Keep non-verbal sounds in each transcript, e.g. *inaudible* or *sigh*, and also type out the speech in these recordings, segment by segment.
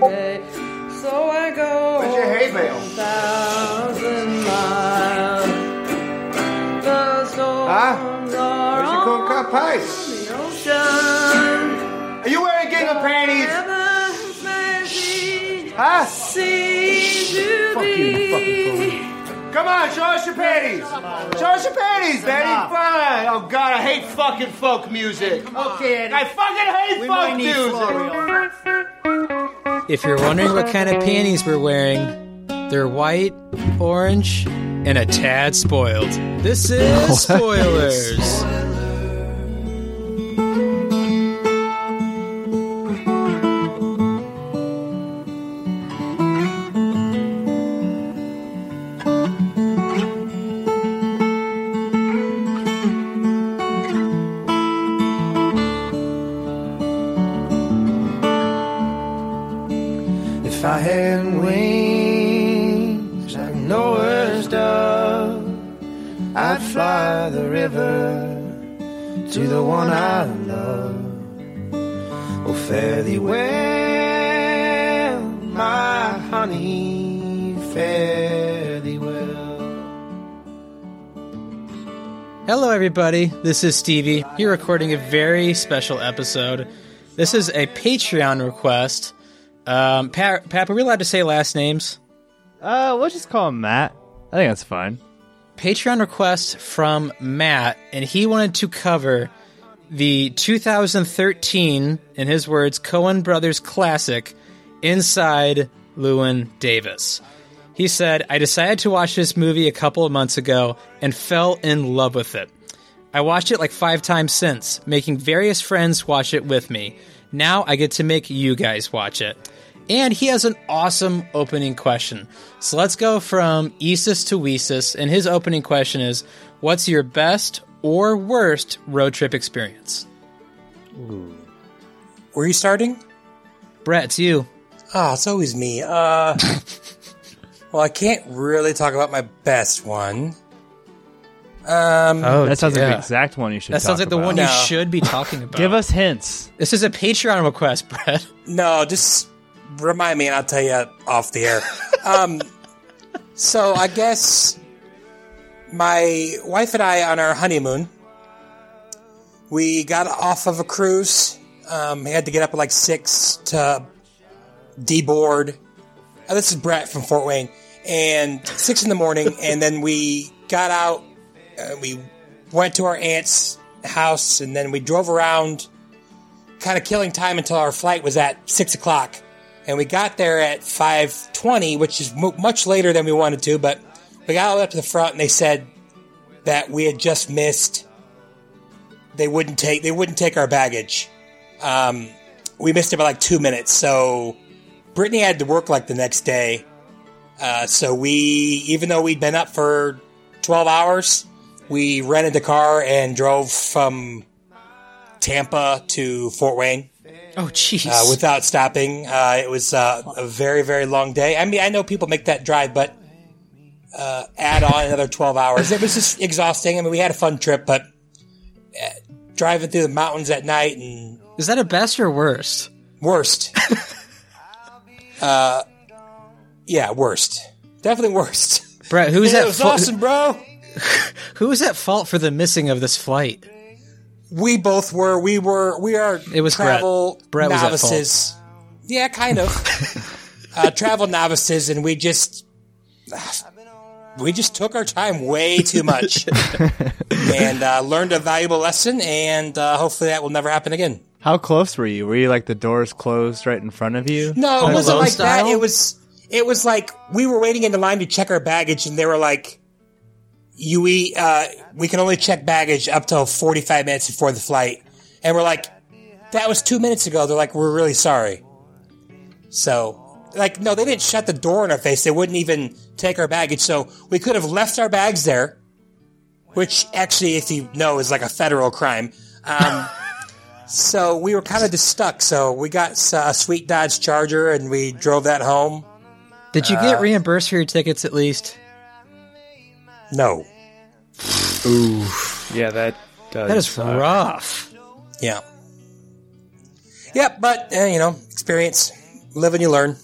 day. So I go Where's your hay bale? thousand miles. The storms Huh? are Where's your corn cob on pies? the ocean. Are you wearing gingham panties? Heaven's fancy Huh? Fuck you, you fucking be. fool. Come on, show us your panties. Show us your panties, Betty. Fine. Oh God, I hate fucking folk music. Okay, I fucking hate we folk might need music. If you're wondering what kind of panties we're wearing, they're white, orange, and a tad spoiled. This is *laughs* spoilers. Everybody. This is Stevie. Here recording a very special episode. This is a Patreon request. Um, Pat, Pap, are we allowed to say last names? Uh, we'll just call him Matt. I think that's fine. Patreon request from Matt, and he wanted to cover the 2013, in his words, Coen Brothers classic, Inside Llewyn Davis. He said, I decided to watch this movie a couple of months ago and fell in love with it. I watched it like five times since, making various friends watch it with me. Now I get to make you guys watch it. And he has an awesome opening question. So let's go from Isis to Weesis. And his opening question is What's your best or worst road trip experience? Ooh. Were you starting? Brett, it's you. Ah, it's always me. Uh, *laughs* well, I can't really talk about my best one. Um, Oh, that sounds like the exact one you should. That sounds talk like the about. one you should be talking about. Give us hints. This is a Patreon request, Brett. no, just remind me and I'll tell you off the air. *laughs* um, so I guess my wife and I on our honeymoon, we got off of a cruise. Um, we had to get up at like six to deboard. Oh, this is Brett from Fort Wayne, and six in the morning, and then we got out. Uh, we went to our aunt's house, and then we drove around, kind of killing time until our flight was at six o'clock, and we got there at five twenty, which is mu much later than we wanted to. But we got all the way up to the front, and they said that we had just missed. They wouldn't take. They wouldn't take our baggage. Um, we missed it by like two minutes, so Brittany had to work like the next day. Uh, so we, even though we'd been up for 12 hours, we rented a car and drove from Tampa to Fort Wayne Oh, jeez. uh, without stopping. Uh, it was uh, a very, very long day. I mean, I know people make that drive, but uh, add on another 12 hours. It was just exhausting. I mean, we had a fun trip, but uh, driving through the mountains at night and is that a best or worst? worst. *laughs* uh, yeah, worst. Definitely worst. Brett, who's *laughs* that? it was fa- awesome, bro. *laughs* who is at fault for the missing of this flight? We both were. We were. We are. It was Brett. travel Brett was at fault. novices. Yeah, kind of. *laughs* uh, travel novices, and we just we just took our time way too much, *laughs* and uh, learned a valuable lesson. And uh, hopefully, that will never happen again. How close were you? Were you like the doors closed right in front of you? No, it wasn't Alone like that. It was. It was like we were waiting in the line to check our baggage, and they were like, "You we uh, we can only check baggage up till forty five minutes before the flight," and we're like, "That was two minutes ago." They're like, "We're really sorry." So, like, no, they didn't shut the door in our face. They wouldn't even take our baggage, so we could have left our bags there, which actually, if you know, is like a federal crime. Um, *laughs* so we were kind of just stuck. So we got uh, a sweet Dodge Charger, and we drove that home. Did you Uh, get reimbursed for your tickets at least? No. Oof. Yeah, that does. That is suck. rough. Yeah. Yeah, but uh, you know, experience. Live and you learn.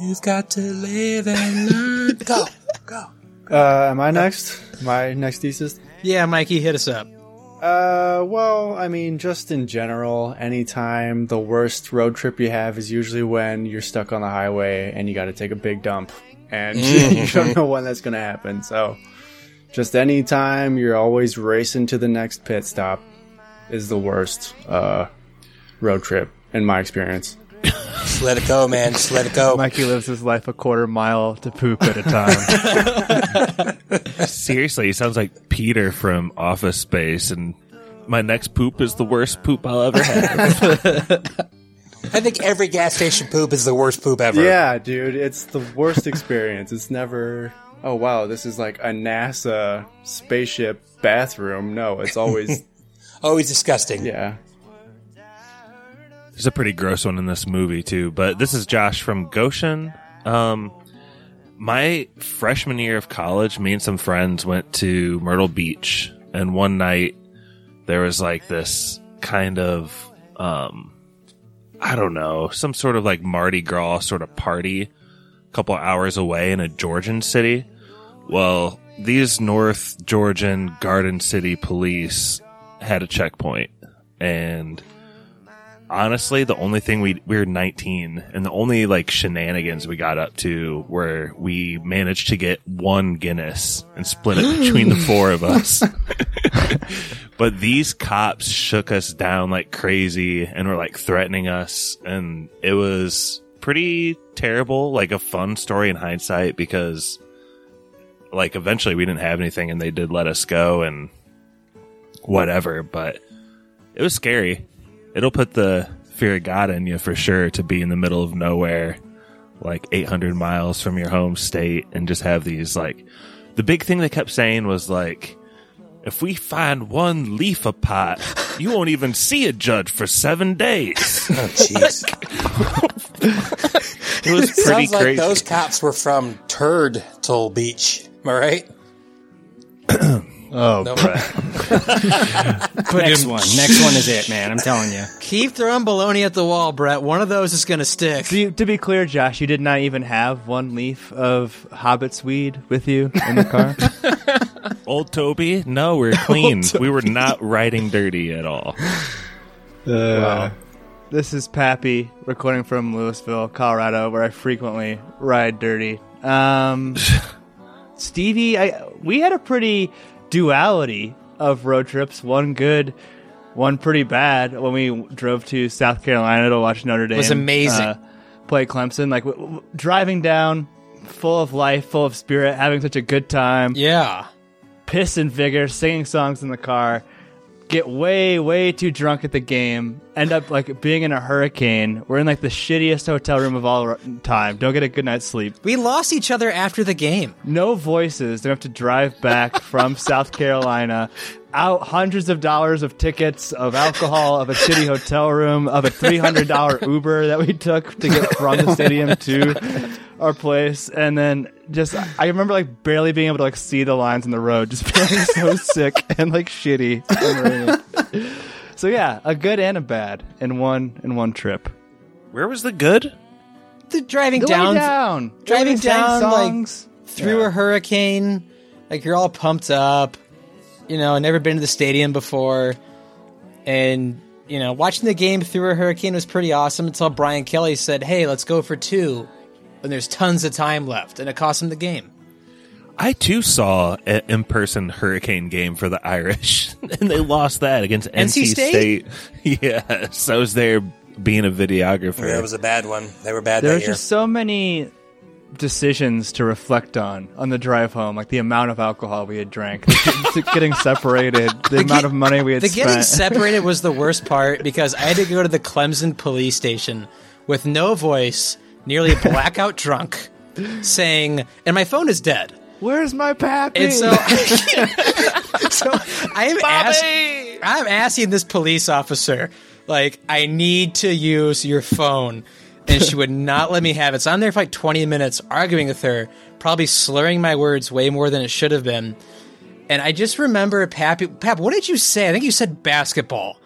You've got to live and learn. Go, go. Uh, am I next? My next thesis? Yeah, Mikey, hit us up. Uh, well, I mean, just in general, anytime the worst road trip you have is usually when you're stuck on the highway and you got to take a big dump, and *laughs* you don't know when that's going to happen. So, just anytime you're always racing to the next pit stop is the worst uh, road trip in my experience. Just let it go, man. Just let it go. *laughs* Mikey lives his life a quarter mile to poop at a time. *laughs* Seriously, he sounds like Peter from Office Space, and my next poop is the worst poop I'll ever have. I think every gas station poop is the worst poop ever. yeah, dude, it's the worst experience. It's never. Oh wow, this is like a NASA spaceship bathroom. No, it's always *laughs* Always disgusting. yeah. There's a pretty gross one in this movie too, but this is Josh from Goshen. Um, my freshman year of college, me and some friends went to Myrtle Beach, and one night there was like this kind of, um, I don't know, some sort of like Mardi Gras sort of party, a couple hours away in a Georgian city. Well, these North Georgian Garden City police had a checkpoint, and honestly, the only thing we we were 19, and the only like shenanigans we got up to were we managed to get one Guinness and split it between the *gasps* four of us. *laughs* *laughs* but these cops shook us down like crazy and were like threatening us, and it was pretty terrible. Like a fun story in hindsight because. Like eventually we didn't have anything and they did let us go and whatever, but it was scary. It'll put the fear of God in you for sure to be in the middle of nowhere, like 800 miles from your home state, and just have these like. The big thing they kept saying was like, if we find one leaf a pot, you won't even see a judge for seven days. *laughs* Oh, jeez. It was pretty Sounds like crazy. those cops were from Turtle Beach. Am I right? Oh, No. *laughs* Next one. Next one is it, man. I'm telling you. Keep throwing baloney at the wall, Brett. One of those is going to stick. To, to be clear, Josh, you did not even have one leaf of Hobbit's weed with you in the car. *laughs* Old Toby? No, we're *laughs* clean. we were not riding dirty at all. *laughs* Wow. This is Pappy recording from Louisville, Colorado, where I frequently ride dirty. Um, *laughs* Stevie, I we had a pretty duality of road trips. One good, one pretty bad. When we drove to South Carolina to watch Notre Dame, was amazing. uh, play Clemson. Like w- w- driving down, full of life, full of spirit, having such a good time Yeah. Piss and vigor, singing songs in the car, get way, way too drunk at the game, end up like being in a hurricane. We're in like the shittiest hotel room of all time. Don't get a good night's sleep. We lost each other after the game. No voices. They have to drive back *laughs* from South Carolina. Out hundreds of dollars of tickets, of alcohol, of a shitty hotel room, of a three hundred dollar Uber that we took to get from the stadium to our place, and then just I remember like barely being able to like see the lines in the road, just *laughs* feeling so sick and like shitty. and. So yeah, a good and a bad in one in one trip. Where was the good? The driving The way down, down, driving Sang down, like, through Yeah. a hurricane. Like you're all pumped up. You know, never been to the stadium before. And, you know, watching the game through a hurricane was pretty awesome until Brian Kelly said, hey, let's go for two. And there's tons of time left. And it cost him the game. I too saw an in-person hurricane game for the Irish, *laughs* and they lost that against NC, NC State? *laughs* yes, I was there being a videographer. That was a bad one. They were bad There that was year. just so many decisions to reflect on on the drive home, like the amount of alcohol we had drank, the *laughs* getting separated, the, amount of money we had The getting separated was the worst part because I had to go to the Clemson police station with no voice, nearly blackout *laughs* drunk, saying, and my phone is dead. Where's my pappy? And so, *laughs* so I am asking, I'm asking this police officer, like, I need to use your phone. And she would not let me have it. So I'm there for like 20 minutes arguing with her, probably slurring my words way more than it should have been. And I just remember, Pappy, Pap, what did you say? I think you said basketball.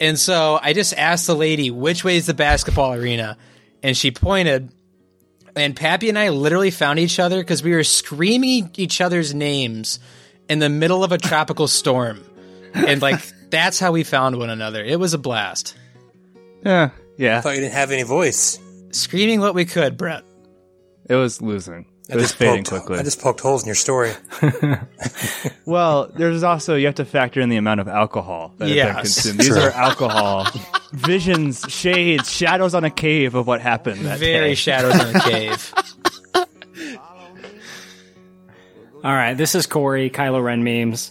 And so I just asked the lady, which way is the basketball arena? And she pointed. And Pappy and I literally found each other because we were screaming each other's names in the middle of a tropical storm. And like, *laughs* that's how we found one another. It was a blast. Yeah, yeah. I thought you didn't have any voice. Screaming what we could, Brett. It was losing. I It was just fading poked, quickly. I just poked holes in your story. *laughs* Well, there's also you have to factor in the amount of alcohol that has been consumed. These are alcohol *laughs* visions, shades, shadows on a cave of what happened. That Very day. shadows on a *laughs* cave. All right, this is Corey, Kylo Ren memes.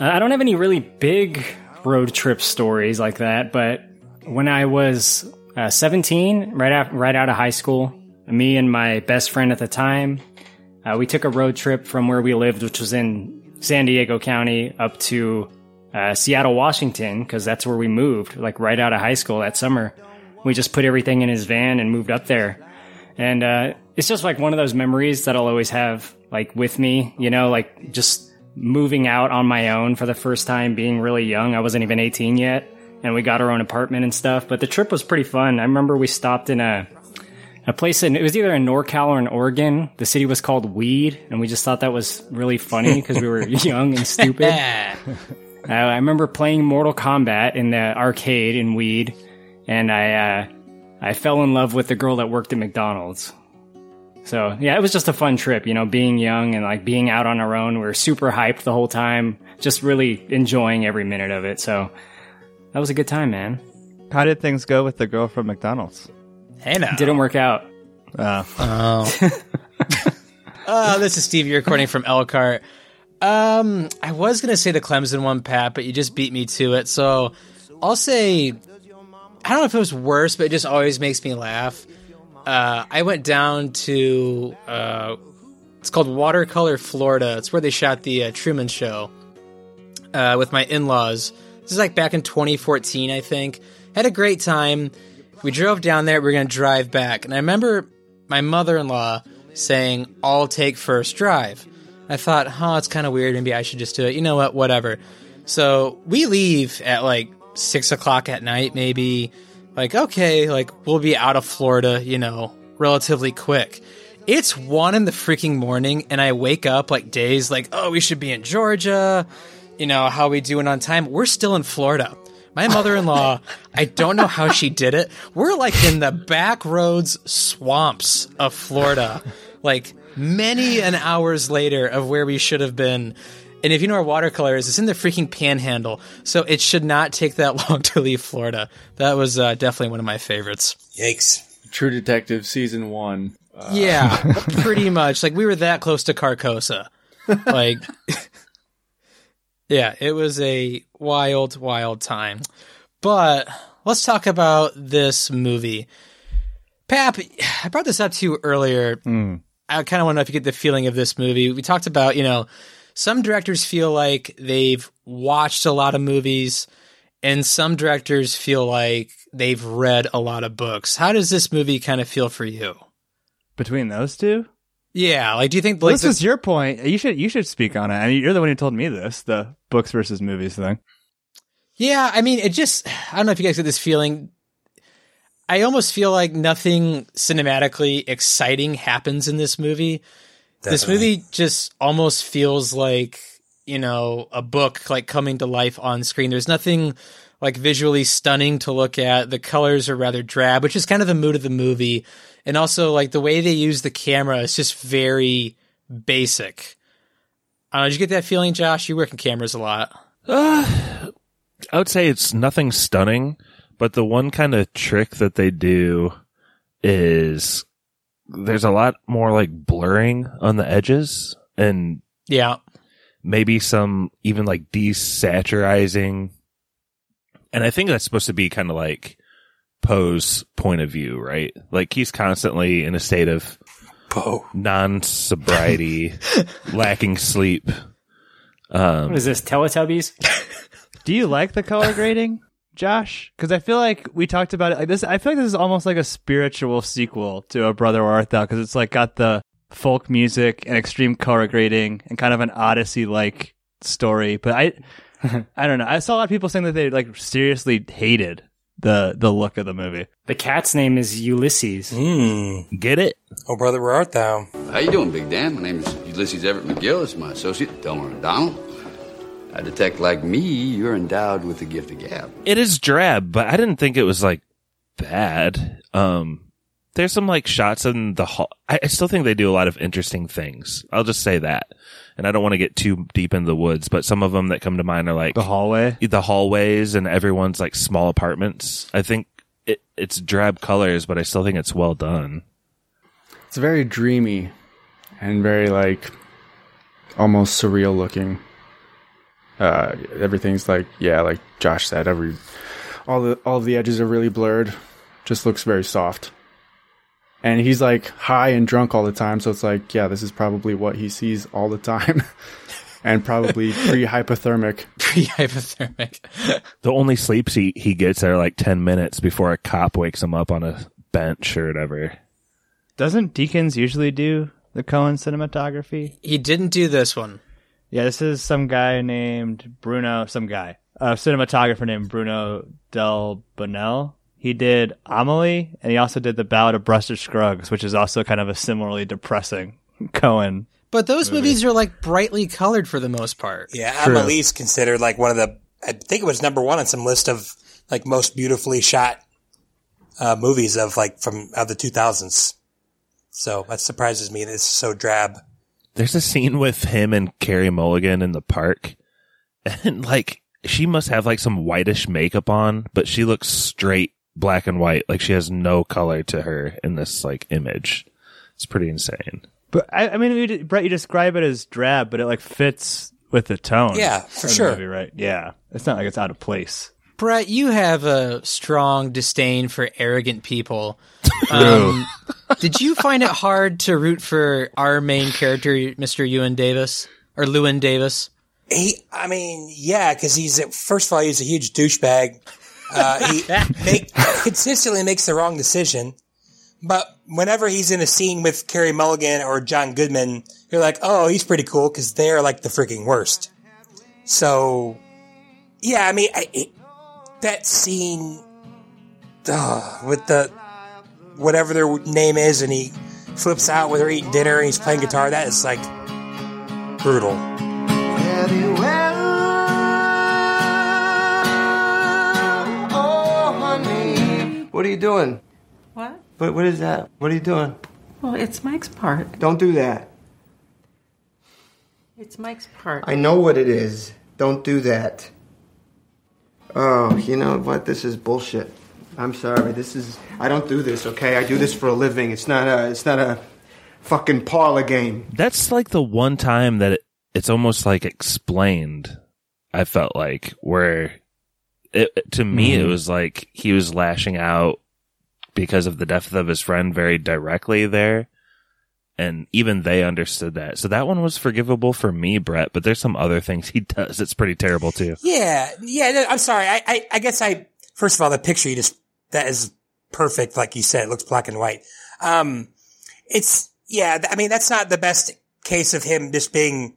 Uh, I don't have any really big road trip stories like that, but when I was uh, 17, right out right out of high school, me and my best friend at the time, uh, we took a road trip from where we lived, which was in San Diego County, up to uh, Seattle, Washington, because that's where we moved, like right out of high school that summer. We just put everything in his van and moved up there. And uh, it's just like one of those memories that I'll always have like with me, you know, like just moving out on my own for the first time, being really young. I wasn't even 18 yet, and we got our own apartment and stuff. But the trip was pretty fun. I remember we stopped in a a place in it was either in NorCal or in Oregon. The city was called Weed, and we just thought that was really funny *laughs* because we were *laughs* young and stupid. *laughs* Uh, I remember playing Mortal Kombat in the arcade in Weed, and I uh, I fell in love with the girl that worked at McDonald's. So yeah, it was just a fun trip, you know, being young and like being out on our own. We were super hyped the whole time, just really enjoying every minute of it. So that was a good time, man. How did things go with the girl from McDonald's? Hey now. Didn't work out. Uh, Oh. *laughs* oh, this is Steve. You're recording from Elkhart. Um, I was gonna say the Clemson one, Pat, but you just beat me to it. So I'll say I don't know if it was worse, but it just always makes me laugh. Uh, I went down to uh, it's called Watercolor, Florida. It's where they shot the uh, Truman Show uh, with my in-laws. This is like back in 2014, I think. Had a great time. We drove down there. We were going to drive back, and I remember my mother-in-law saying, "I'll take first drive." I thought, "Huh, it's kind of weird. Maybe I should just do it." You know what? Whatever. So we leave at like six o'clock at night, maybe. Like, okay, like we'll be out of Florida, you know, relatively quick. It's one in the freaking morning, and I wake up like days like, oh, we should be in Georgia. You know, how we doing on time? We're still in Florida. My mother in law, I don't know how she did it. We're like in the back roads swamps of Florida, like many an hours later of where we should have been. And if you know where watercolor is, it's in the freaking panhandle. So it should not take that *laughs* long to leave Florida. That was uh, definitely one of my favorites. Yikes. True Detective season one. Yeah, *laughs* pretty much. Like we were that close to Carcosa. Like, *laughs* yeah, it was a wild, wild time. But let's talk about this movie. Pap, I brought this up to you earlier. Hmm. I kind of want to know if you get the feeling of this movie. We talked about, you know, some directors feel like they've watched a lot of movies, and some directors feel like they've read a lot of books. How does this movie kind of feel for you? between those two, Yeah, like do you think well, like this the- was your point. You should you should speak on it. I mean, you're the one who told me this, the books versus movies thing. Yeah, I mean, it just, I don't know if you guys get this feeling. I almost feel like nothing cinematically exciting happens in this movie. This movie just almost feels like, you know, a book like coming to life on screen. There's nothing like visually stunning to look at. The colors are rather drab, which is kind of the mood of the movie. And also, like, the way they use the camera is just very basic. Uh, did you get that feeling, Josh? You work in cameras a lot. I would say it's nothing stunning, but the one kind of trick that they do is there's a lot more like blurring on the edges and Yeah. maybe some even like desaturizing. And I think that's supposed to be kind of like Poe's point of view, right? Like he's constantly in a state of Poe. non sobriety, *laughs* lacking sleep. Um, What is this, Teletubbies? *laughs* Do you like the color grading, Josh? Because I feel like we talked about it like this. I feel like this is almost like a spiritual sequel to O Brother Where Art Thou because it's like got the folk music and extreme color grading and kind of an Odyssey like story. But I, I don't know. I saw a lot of people saying that they like seriously hated the the look of the movie. The cat's name is Ulysses. Mm. Get it? Oh, brother, where art thou? How you doing, Big Dan? My name is Ulysses Everett McGill. This is my associate, Delmar O'Donnell. I detect like me, you're endowed with the gift of gab. It is drab, but I didn't think it was like bad. Um, there's some like shots in the hall. I, I still think they do a lot of interesting things. I'll just say that. And I don't want to get too deep in the woods, but some of them that come to mind are like The hallway. the hallways and everyone's like small apartments. I think it, it's drab colors, but I still think it's well done. It's very dreamy and very like almost surreal looking. Uh, everything's like yeah, like Josh said, every all the all the edges are really blurred. Just looks very soft. And he's like high and drunk all the time, so it's like yeah, this is probably what he sees all the time. *laughs* and probably *laughs* pre hypothermic. Pre hypothermic. The only sleeps he, he gets are like 10 minutes before a cop wakes him up on a bench or whatever. Doesn't Deakins usually do the Coen cinematography? He didn't do this one. Yeah, this is some guy named Bruno, some guy, a cinematographer named Bruno Del Bonel. He did Amelie, and he also did The Ballad of Buster Scruggs, which is also kind of a similarly depressing Coen. But those movies are like brightly colored for the most part. Yeah, True. Amelie's considered like one of the. I think it was number one on some list of like most beautifully shot uh, movies of like from of the 2000s. So that surprises me that it's so drab. There's a scene with him and Carey Mulligan in the park. *laughs* And like, she must have like some whitish makeup on, but she looks straight black and white. Like she has no color to her in this like image. It's pretty insane. But I, I mean, you, Brett, you describe it as drab, but it like fits with the tone. Yeah, for sure. movie, right? Yeah, it's not like it's out of place. Brett, you have a strong disdain for arrogant people. *laughs* Um, did you find it hard to root for our main character, Mr. Ewan Davis or Llewyn Davis? He, I mean, yeah, because he's first of all he's a huge douchebag. Uh, he *laughs* make, consistently makes the wrong decision. But whenever he's in a scene with Carey Mulligan or John Goodman, you're like, oh, he's pretty cool because they're like the freaking worst. So, yeah, I mean, I, it, that scene uh, with the whatever their name is, and he flips out when they're eating dinner and he's playing guitar. That is like brutal. What are you doing? What? What, what is that? What are you doing? Well, it's Mike's part. Don't do that. It's Mike's part. I know what it is. Don't do that. Oh, you know what? This is bullshit. I'm sorry. This is. I don't do this. Okay, I do this for a living. It's not a. It's not a fucking parlor game. That's like the one time that it, it's almost like explained. I felt like where it to me it was like he was lashing out because of the death of his friend very directly there. And even they understood that. So that one was forgivable for me, Brett, but there's some other things he does. It's pretty terrible too. Yeah, yeah. no, I'm sorry. I, I, I guess I. First of all, the picture you just that is perfect, like you said. It looks black and white. Um, it's yeah. th- I mean, that's not the best case of him just being,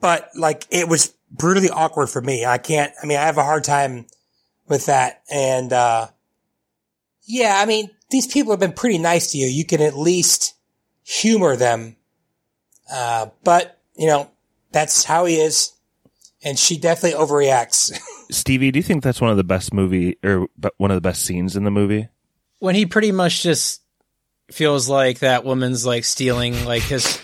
but like it was brutally awkward for me. I can't. I mean, I have a hard time with that. And uh, yeah, I mean, these people have been pretty nice to you. You can at least humor them. Uh, but you know, that's how he is. And she definitely overreacts. *laughs* Stevie, do you think that's one of the best movie or one of the best scenes in the movie? When he pretty much just feels like that woman's like stealing like his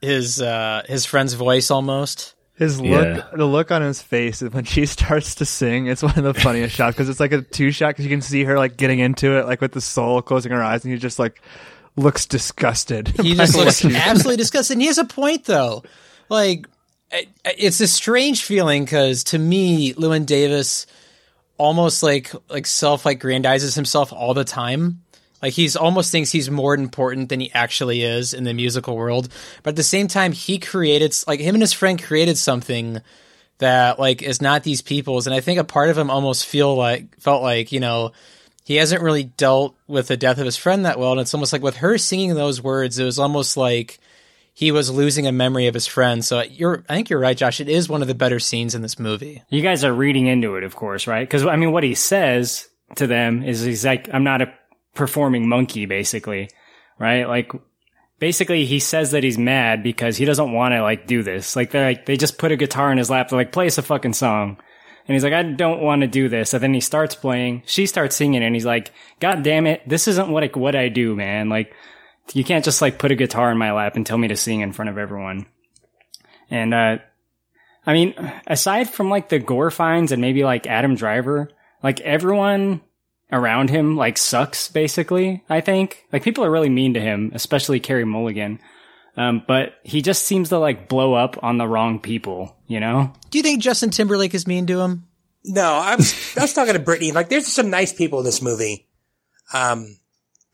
his uh his friend's voice almost. His look, Yeah. the look on his face when *laughs* she starts to sing, it's one of the funniest shots because it's like a two shot because you can see her like getting into it, like with the soul closing her eyes, and he just like looks disgusted. He *laughs* just looks *laughs* absolutely disgusted. And he has a point though. Like I- I- it's a strange feeling because to me, Llewyn Davis almost like like self like grandizes himself all the time. Like he's almost thinks he's more important than he actually is in the musical world. But at the same time, he created like him and his friend created something that like is not these people's. And I think a part of him almost feel like felt like you know he hasn't really dealt with the death of his friend that well. And it's almost like with her singing those words, it was almost like he was losing a memory of his friend. So you're, I think you're right, Josh. It is one of the better scenes in this movie. You guys are reading into it, of course, right? Because I mean, what he says to them is he's like, "I'm not a performing monkey," basically, right? Like, basically, he says that he's mad because he doesn't want to like do this. Like, they like they just put a guitar in his lap. They're like, "Play us a fucking song." And he's like, I don't want to do this. And then he starts playing. She starts singing, and he's like, God damn it, this isn't what I, what I do, man. Like, you can't just like put a guitar in my lap and tell me to sing in front of everyone. And uh, I mean, aside from like the Gorfeins and maybe like Adam Driver, like everyone around him like sucks basically. I think like people are really mean to him, especially Carey Mulligan. Um, but he just seems to like blow up on the wrong people, you know? Do you think Justin Timberlake is mean to him? No, I was I was talking to Brittany. Like, there's some nice people in this movie. Um,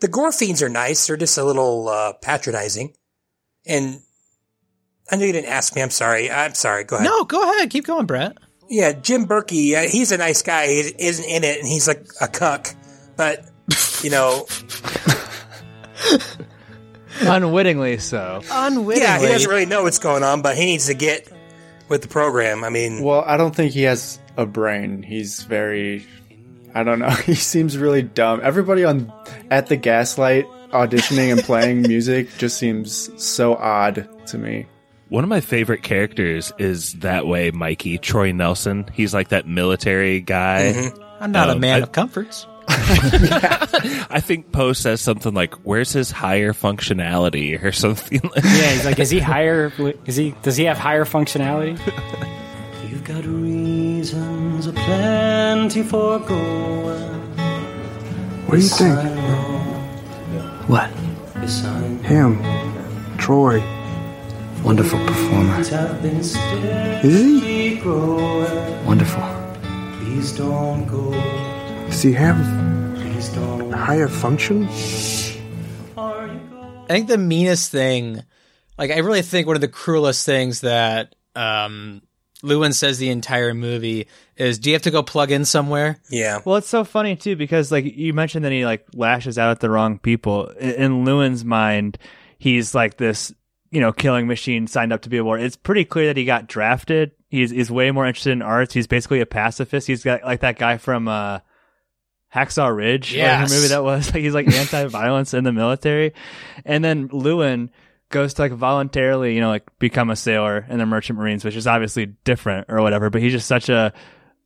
the Gorfeins are nice. They're just a little uh, patronizing. And I know you didn't ask me. I'm sorry. I'm sorry. Go ahead. No, go ahead. Keep going, Brett. Yeah, Jim Berkey. Uh, he's a nice guy. He isn't in it, and he's like a cuck. But you know, *laughs* Unwittingly so. Unwittingly. yeah, he doesn't really know what's going on, but he needs to get with the program. I mean, Well, I don't think he has a brain. He's very I don't know. *laughs* He seems really dumb. Everybody on at the Gaslight auditioning and playing *laughs* music just seems so odd to me. One of my favorite characters is that way Mikey Troy Nelson. He's like that military guy. I'm not a Um, man I- of comforts. *laughs* I think Poe says something like, "Where's his higher functionality?" or something. Like Yeah, he's like, is he higher? Is he? Does he have higher functionality? *laughs* You've got reasons aplenty for going. What do you think? What? Him, Troy, wonderful performer. Is Is he? Wonderful. Please don't go. Does he have higher function? I think the meanest thing, like I really think one of the cruelest things that um, Llewyn says the entire movie is, "Do you have to go plug in somewhere?" yeah. Well, it's so funny too because like you mentioned that he like lashes out at the wrong people. In, in Llewyn's mind, he's like this, you know, killing machine signed up to be a war. It's pretty clear that he got drafted. He's he's way more interested in arts. He's basically a pacifist. He's got like that guy from uh Hacksaw Ridge, whatever Yes. movie that was. *laughs* Like he's like anti-violence in the military, and then Llewyn goes to like voluntarily, you know, like become a sailor in the Merchant Marines, which is obviously different or whatever. But he's just such a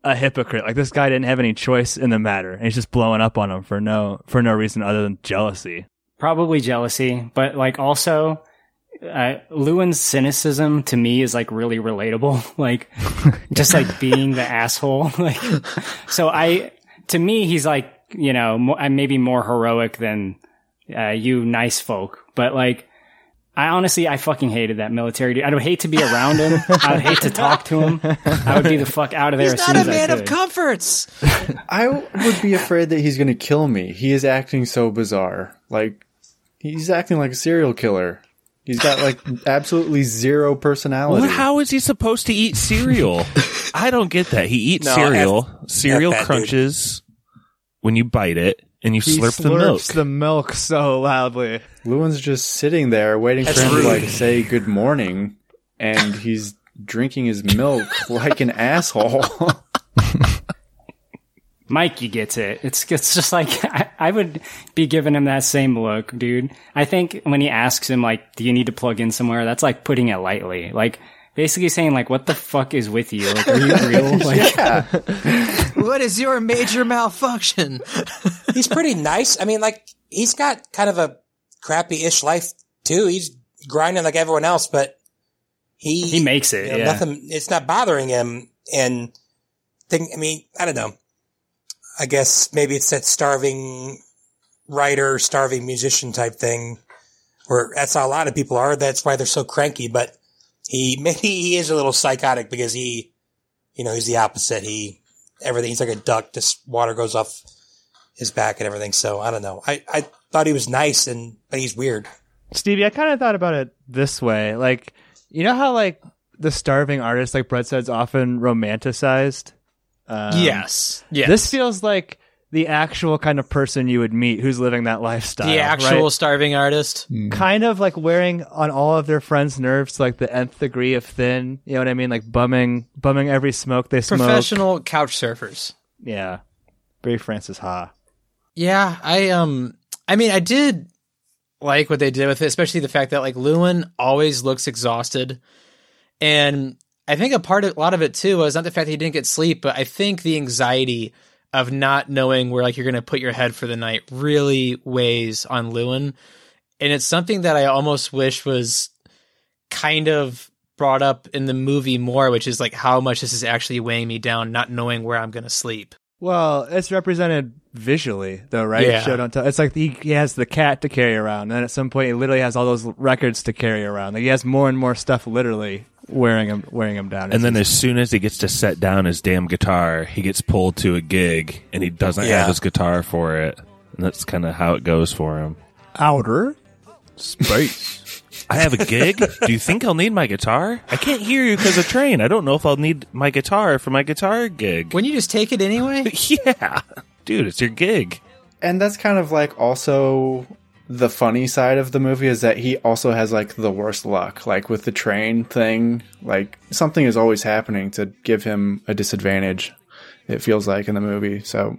a hypocrite. Like this guy didn't have any choice in the matter, and he's just blowing up on him for no for no reason other than jealousy. Probably jealousy, but like also, uh, Llewyn's cynicism to me is like really relatable. *laughs* Like, just like being the *laughs* asshole. *laughs* Like, so I, to me, he's like, you know, mo- uh, maybe more heroic than uh, you nice folk, but like, I honestly, I fucking hated that military dude. I would hate to be around him. I would hate to talk to him. I would be the fuck out of there He's as not soon a as man of comforts. I would be afraid that he's going to kill me. He is acting so bizarre. Like he's acting like a serial killer. He's got like absolutely zero personality. Well, how is he supposed to eat cereal? *laughs* I don't get that. He eats No, cereal. F- cereal F that dude. crunches when you bite it, and you He slurp the slurps milk. the milk so loudly. Llewyn's just sitting there waiting That's for him rude. to like say good morning, and he's drinking his milk *laughs* like an asshole. *laughs* Mikey gets it. It's it's just like *laughs* I, I would be giving him that same look, dude. I think when he asks him like, "Do you need to plug in somewhere?" That's like putting it lightly, like basically saying like, "What the fuck is with you? Like, are you real?" *laughs* Like, yeah, *laughs* what is your major malfunction? he's pretty nice. I mean, like he's got kind of a crappy-ish life too. He's grinding like everyone else, but he he makes it. you know, yeah. nothing. It's not bothering him. And think, I mean, I don't know. I guess maybe it's that starving writer, starving musician type thing, where that's how a lot of people are. That's why they're so cranky. But he *laughs* maybe he is a little psychotic because he, you know, he's the opposite. He everything. He's like a duck. Just water goes off his back and everything. So I don't know. I I thought he was nice and but he's weird. Stevie, I kind of thought about it this way. Like, you know how like the starving artist, like Brett said, is often romanticized. Um, yes. Yes. This feels like the actual kind of person you would meet who's living that lifestyle. the actual right? starving artist. kind of like wearing on all of their friends' nerves like the nth degree of thin. You know what I mean? Like bumming, bumming every smoke they smoke. Professional couch surfers. Yeah, very Frances Ha. Yeah, I um I mean I did like what they did with it, especially the fact that like Llewyn always looks exhausted. And I think a part of a lot of it too was not the fact that he didn't get sleep, but I think the anxiety of not knowing where like you're gonna put your head for the night really weighs on Llewyn. And it's something that I almost wish was kind of brought up in the movie more, which is like how much this is actually weighing me down, not knowing where I'm gonna sleep. Well, it's represented visually, though, right? Yeah. Show don't tell. It's like he, he has the cat to carry around, and then at some point he literally has all those records to carry around. Like he has more and more stuff literally wearing him wearing him down. And then as soon as he gets to set down his damn guitar, he gets pulled to a gig and he doesn't Yeah. have his guitar for it. And that's kind of how it goes for him. outer space. I have a gig. Do you think I'll need my guitar? I can't hear you because of train. I don't know if I'll need my guitar for my guitar gig. Wouldn't you just take it anyway? *laughs* yeah. Dude, it's your gig. And that's kind of like also the funny side of the movie is that he also has like the worst luck. Like with the train thing, like something is always happening to give him a disadvantage. It feels like in the movie. So,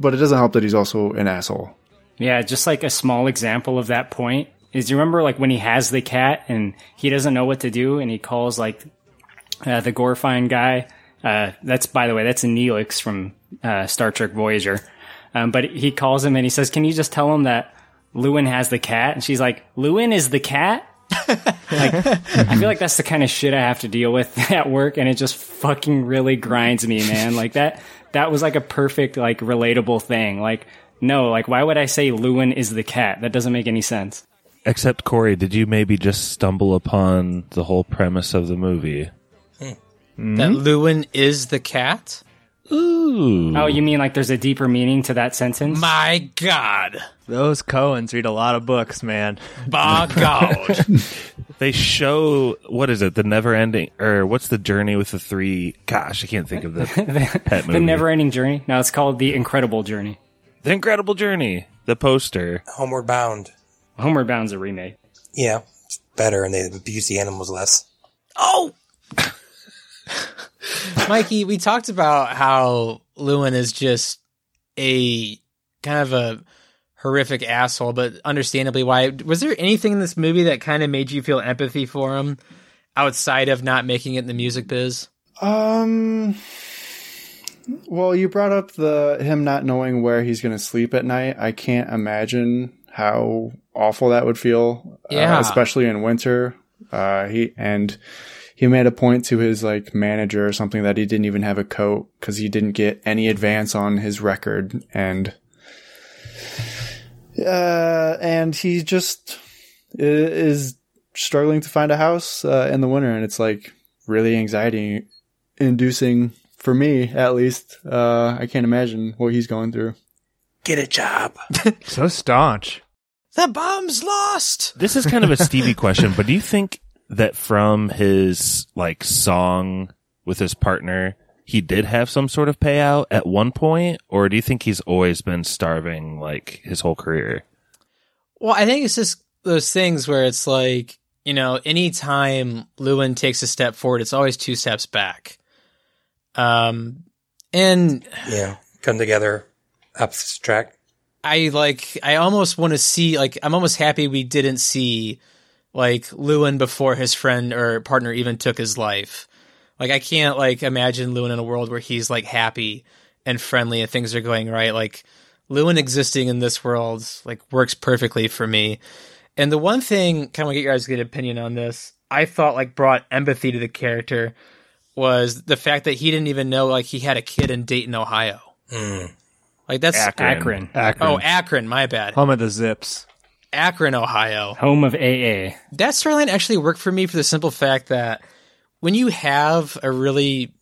but it doesn't help that he's also an asshole. Yeah, just like a small example of that point is you remember like when he has the cat and he doesn't know what to do and he calls like uh, the Gorfein guy. Uh, that's by the way, that's a Neelix from uh, Star Trek Voyager. Um, but he calls him and he says, "Can you just tell him that Llewyn has the cat?" And she's like, "Llewyn is the cat." like, I feel like that's the kind of shit I have to deal with *laughs* at work, and it just fucking really grinds me, man. Like that, that was like a perfect, like relatable thing. Like, no, like why would I say Llewyn is the cat? That doesn't make any sense. Except Corey, did you maybe just stumble upon the whole premise of the movie? Hmm. That hmm? Llewyn is the cat? Ooh. Oh, you mean like there's a deeper meaning to that sentence? My God. Those Coens read a lot of books, man. *laughs* By God. They show what is it? The never ending or what's the journey with the three gosh, I can't think of the *laughs* pet movie. the never-ending journey. No, it's called the Incredible Journey. The Incredible Journey. The poster. Homeward Bound. Homeward Bound's a remake. Yeah, it's better, and they abuse the animals less. Oh! *laughs* Mikey, we talked about how Llewyn is just a kind of a horrific asshole, but understandably why. Was there anything in this movie that kind of made you feel empathy for him outside of not making it in the music biz? Um. Well, you brought up the him not knowing where he's going to sleep at night. I can't imagine how awful that would feel. uh, Yeah. especially in winter. Uh, he and he made a point to his like manager or something that he didn't even have a coat because he didn't get any advance on his record and. Uh, and he just is struggling to find a house uh, in the winter, and it's like really anxiety inducing for me, at least. Uh, I can't imagine what he's going through. Get a job. *laughs* So staunch. The bomb's lost. This is kind of a Stevie question, but do you think that from his like song with his partner, he did have some sort of payout at one point, or do you think he's always been starving like his whole career? Well, I think it's just those things where it's like, you know, anytime Llewyn takes a step forward, it's always two steps back. Um, and Yeah, come together, abstract. I like, I almost want to see, like, I'm almost happy we didn't see like Llewyn before his friend or partner even took his life. Like, I can't like imagine Llewyn in a world where he's like happy and friendly and things are going right. Like, Llewyn existing in this world like works perfectly for me. And the one thing, kind of get your guys' good opinion on this, I thought like brought empathy to the character was the fact that he didn't even know like he had a kid in Dayton, Ohio. Hmm. Like that's Akron. Akron. Oh, Akron, my bad. Home of the Zips. Akron, Ohio. Home of AA. That storyline actually worked for me for the simple fact that when you have a really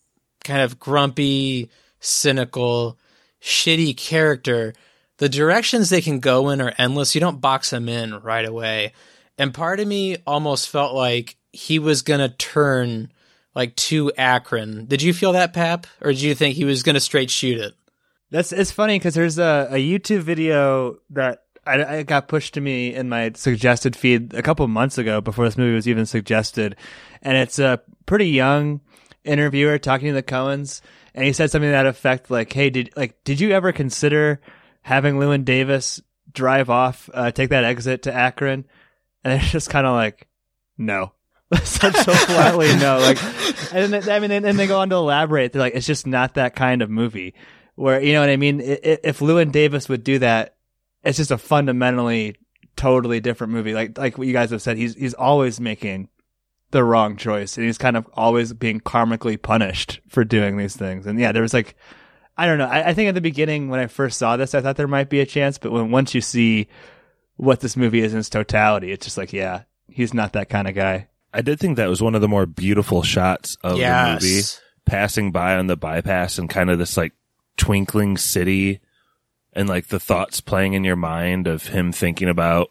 kind of grumpy, cynical, shitty character, the directions they can go in are endless. You don't box them in right away. And part of me almost felt like he was going to turn like to Akron. Did you feel that, Pap? Or did you think he was going to straight shoot it? That's it's funny because there's a, a YouTube video that I, I got pushed to me in my suggested feed a couple months ago before this movie was even suggested, and it's a pretty young interviewer talking to the Coens, and he said something to that effect like, "Hey, did like did you ever consider having Llewyn Davis drive off, uh, take that exit to Akron?" And it's *laughs* just kind of like, no. *laughs* Such so flatly no. Like, and then, I mean, and, they go on to elaborate. They're like, it's just not that kind of movie. Where you know what I mean? I- i- If Llewyn Davis would do that, it's just a fundamentally, totally different movie. Like like what you guys have said, he's he's always making the wrong choice, and he's kind of always being karmically punished for doing these things. And yeah, there was like, I don't know. I, I think at the beginning when I first saw this, I thought there might be a chance, but when once you see what this movie is in its totality, it's just like, yeah, he's not that kind of guy. I did think that was one of the more beautiful shots of Yes. the movie, passing by on the bypass and kind of this like twinkling city and like the thoughts playing in your mind of him thinking about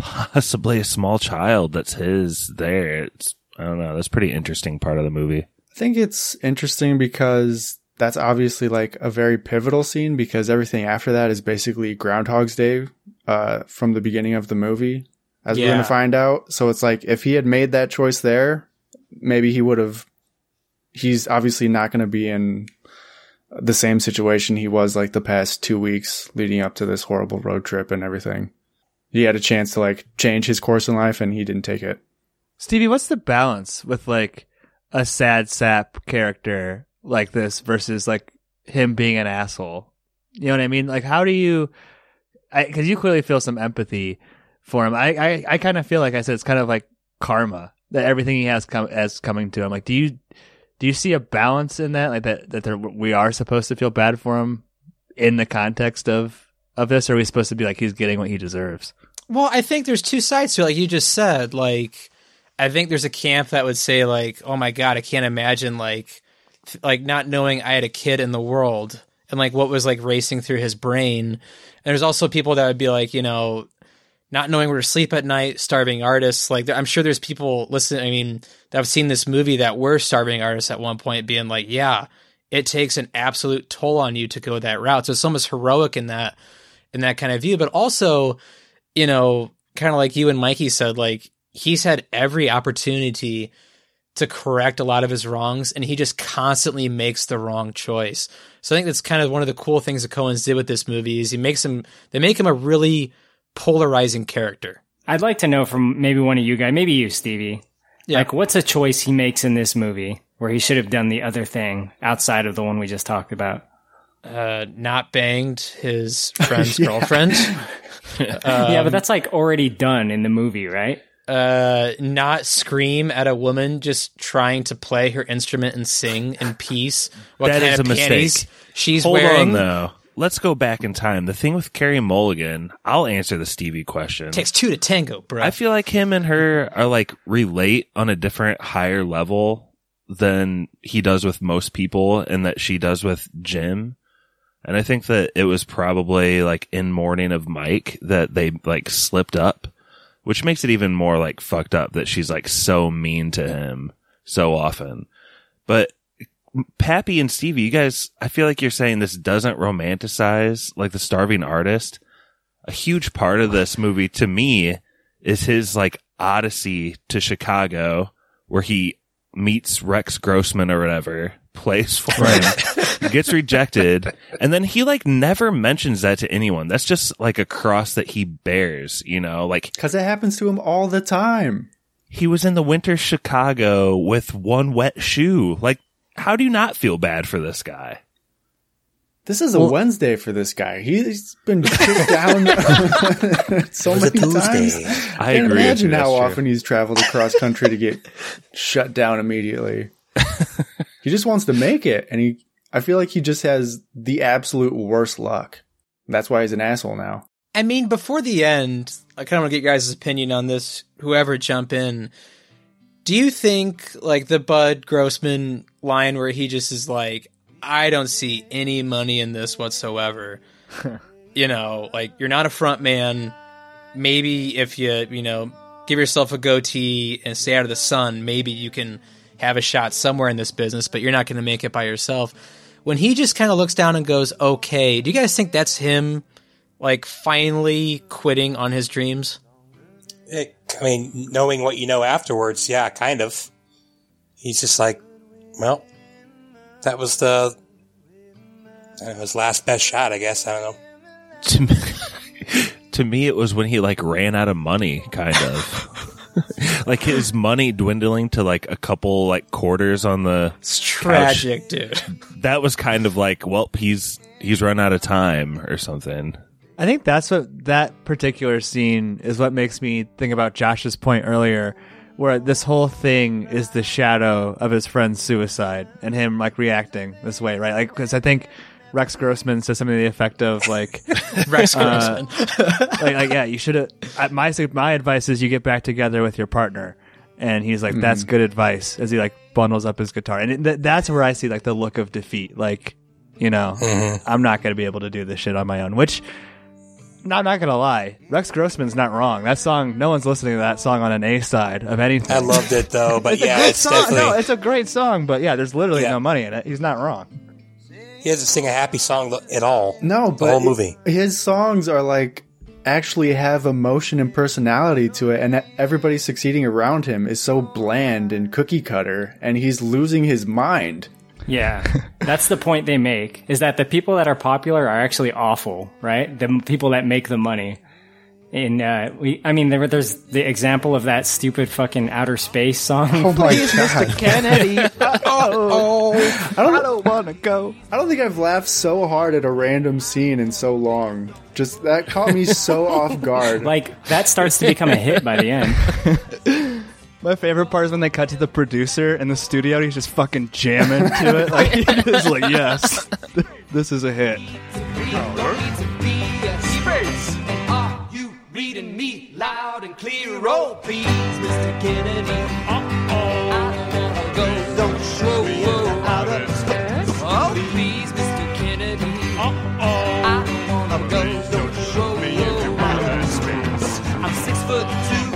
possibly a small child that's his there. It's, I don't know. That's a pretty interesting part of the movie. I think it's interesting because that's obviously like a very pivotal scene because everything after that is basically Groundhog's Day uh, from the beginning of the movie, as we're going to find out. So it's like if he had made that choice there, maybe he would have. He's obviously not going to be in the same situation he was like the past two weeks leading up to this horrible road trip and everything. He had a chance to like change his course in life and he didn't take it. Stevie, what's the balance with like a sad sap character like this versus like him being an asshole? You know what I mean? Like, how do you? I, Because you clearly feel some empathy for him. I I, I kind of feel like I said it's kind of like karma that everything he has come as coming to him. Like, do you do you see a balance in that? Like that that we are supposed to feel bad for him in the context of of this, or are we supposed to be like he's getting what he deserves? Well, I think there's two sides to it. Like you just said, like I think there's a camp that would say like, "Oh my god, I can't imagine like like not knowing I had a kid in the world and like what was like racing through his brain." And there's also people that would be like, you know, not knowing where to sleep at night, starving artists. Like I'm sure there's people listening. I mean, that have seen this movie that were starving artists at one point, being like, "Yeah, it takes an absolute toll on you to go that route." So it's almost heroic in that in that kind of view, but also you know, kind of like you and Mikey said, like he's had every opportunity to correct a lot of his wrongs, and he just constantly makes the wrong choice. So I think that's kind of one of the cool things that Coen's did with this movie is he makes him they make him a really polarizing character. I'd like to know from maybe one of you guys, maybe you, Stevie. Yeah. Like, what's a choice he makes in this movie where he should have done the other thing outside of the one we just talked about? Uh, not banged his *laughs* friend's girlfriend. *laughs* yeah, Um, but that's like already done in the movie, right? uh not scream at a woman just trying to play her instrument and sing in peace what That kind is of a mistake. panties she's Hold wearing on though. Let's go back in time. The thing with Carey Mulligan, I'll answer the Stevie question. takes two to tango bro I feel like him and her are like relate on a different higher level than he does with most people and that she does with Jim. And I think that it was probably like in Mourning of Mike that they like slipped up, which makes it even more like fucked up that she's like so mean to him so often. But Pappy and Stevie, you guys, I feel like you're saying this doesn't romanticize like the starving artist. A huge part of this movie to me is his like odyssey to Chicago where he meets Rex Grossman or whatever, plays for him, gets rejected, and then he like never mentions that to anyone. That's just like a cross that he bears, you know, like Because it happens to him all the time. he was in the winter Chicago with one wet shoe. Like, how do you not feel bad for this guy? This is a Wednesday for this guy. He's been kicked down *laughs* so It was many times. I Can't agree imagine how true. often he's traveled across country to get shut down immediately. *laughs* he just wants to make it, and he. I feel like he just has the absolute worst luck. That's why he's an asshole now. I mean, before the end, I kind of want to get your guys' opinion on this. Whoever jump in, do you think like the Bud Grossman line where he just is like, "I don't see any money in this whatsoever." *laughs* you know, like you're not a front man. Maybe if you you know give yourself a goatee and stay out of the sun, maybe you can have a shot somewhere in this business. But you're not going to make it by yourself. when he just kind of looks down and goes, "Okay." Do you guys think that's him, like finally quitting on his dreams? It, I mean, knowing what you know afterwards, yeah, kind of. He's just like, well, that was the know, his last best shot, I guess. I don't know. to me, *laughs* to me it was when he like ran out of money kind of *laughs* *laughs* like his money dwindling to like a couple like quarters on the It's tragic, dude. that was kind of like well he's he's run out of time or something I think that's what that particular scene is what makes me think about Josh's point earlier, where this whole thing is the shadow of his friend's suicide and him like reacting this way, right? Like, because I think Rex Grossman says something to the effect of like, *laughs* Rex uh, Grossman. *laughs* like, like, yeah, you should have. My my advice is you get back together with your partner, and he's like, that's Mhm. good advice as he like bundles up his guitar, and it, th- that's where I see like the look of defeat, like, you know, I'm not going to be able to do this shit on my own, which. No, I'm not gonna lie. Rex Grossman's not wrong. That song, no one's listening to that song on an A side of anything. I loved it though, but *laughs* it's yeah, a good it's song. definitely No, it's a great song, but yeah, there's literally no money in it. He's not wrong. He doesn't sing a happy song at all. No, the but whole movie. his songs are like actually have emotion and personality to it, and everybody succeeding around him is so bland and cookie cutter, and he's losing his mind. Yeah, *laughs* that's the point they make is that the people that are popular are actually awful, right? The people that make the money. And uh, we, I mean, there, there's the example of that stupid fucking outer space song. Oh my god, Kennedy. *laughs* oh, I don't, I don't want to go. I don't think I've laughed so hard at a random scene in so long. Just that caught me so *laughs* off guard. Like that starts to become a hit by the end. *laughs* My favorite part is when they cut to the producer in the studio. He's just fucking jamming to it. Like he's like, "Yes, this is a hit." Space. Loud and clear? Oh, please, Mr. Oh, Kennedy. Uh-oh. I wanna go. Don't show whoa, out of space. Oh, please, Mr. Kennedy. Uh-oh. I wanna go. Don't show whoa, out of space. I'm six foot two,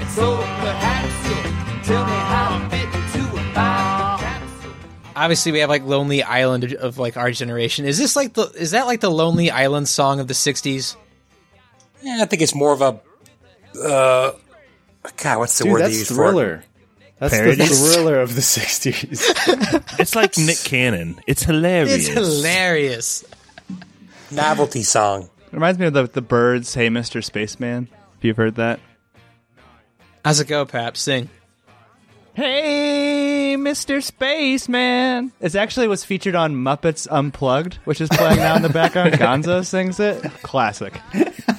and so perhaps you'll tell me how to fit into a five capsule. Obviously, we have like "Lonely Island" of, of like our generation. Is this like the? Is that like the "Lonely Island" song of the '60s? Yeah, I think it's more of a. Uh, God, what's the Dude, word they that's use thriller. That's the thriller of the *laughs* '60s. it's like nick cannon it's hilarious It's hilarious. Novelty song. It reminds me of the the Byrds. Hey, Mr. Spaceman. If you've heard that. How's it go, Pap? Sing. Hey, Mr. Spaceman. It actually was featured on Muppets Unplugged, which is playing now in the background. *laughs* Gonzo sings it. Classic.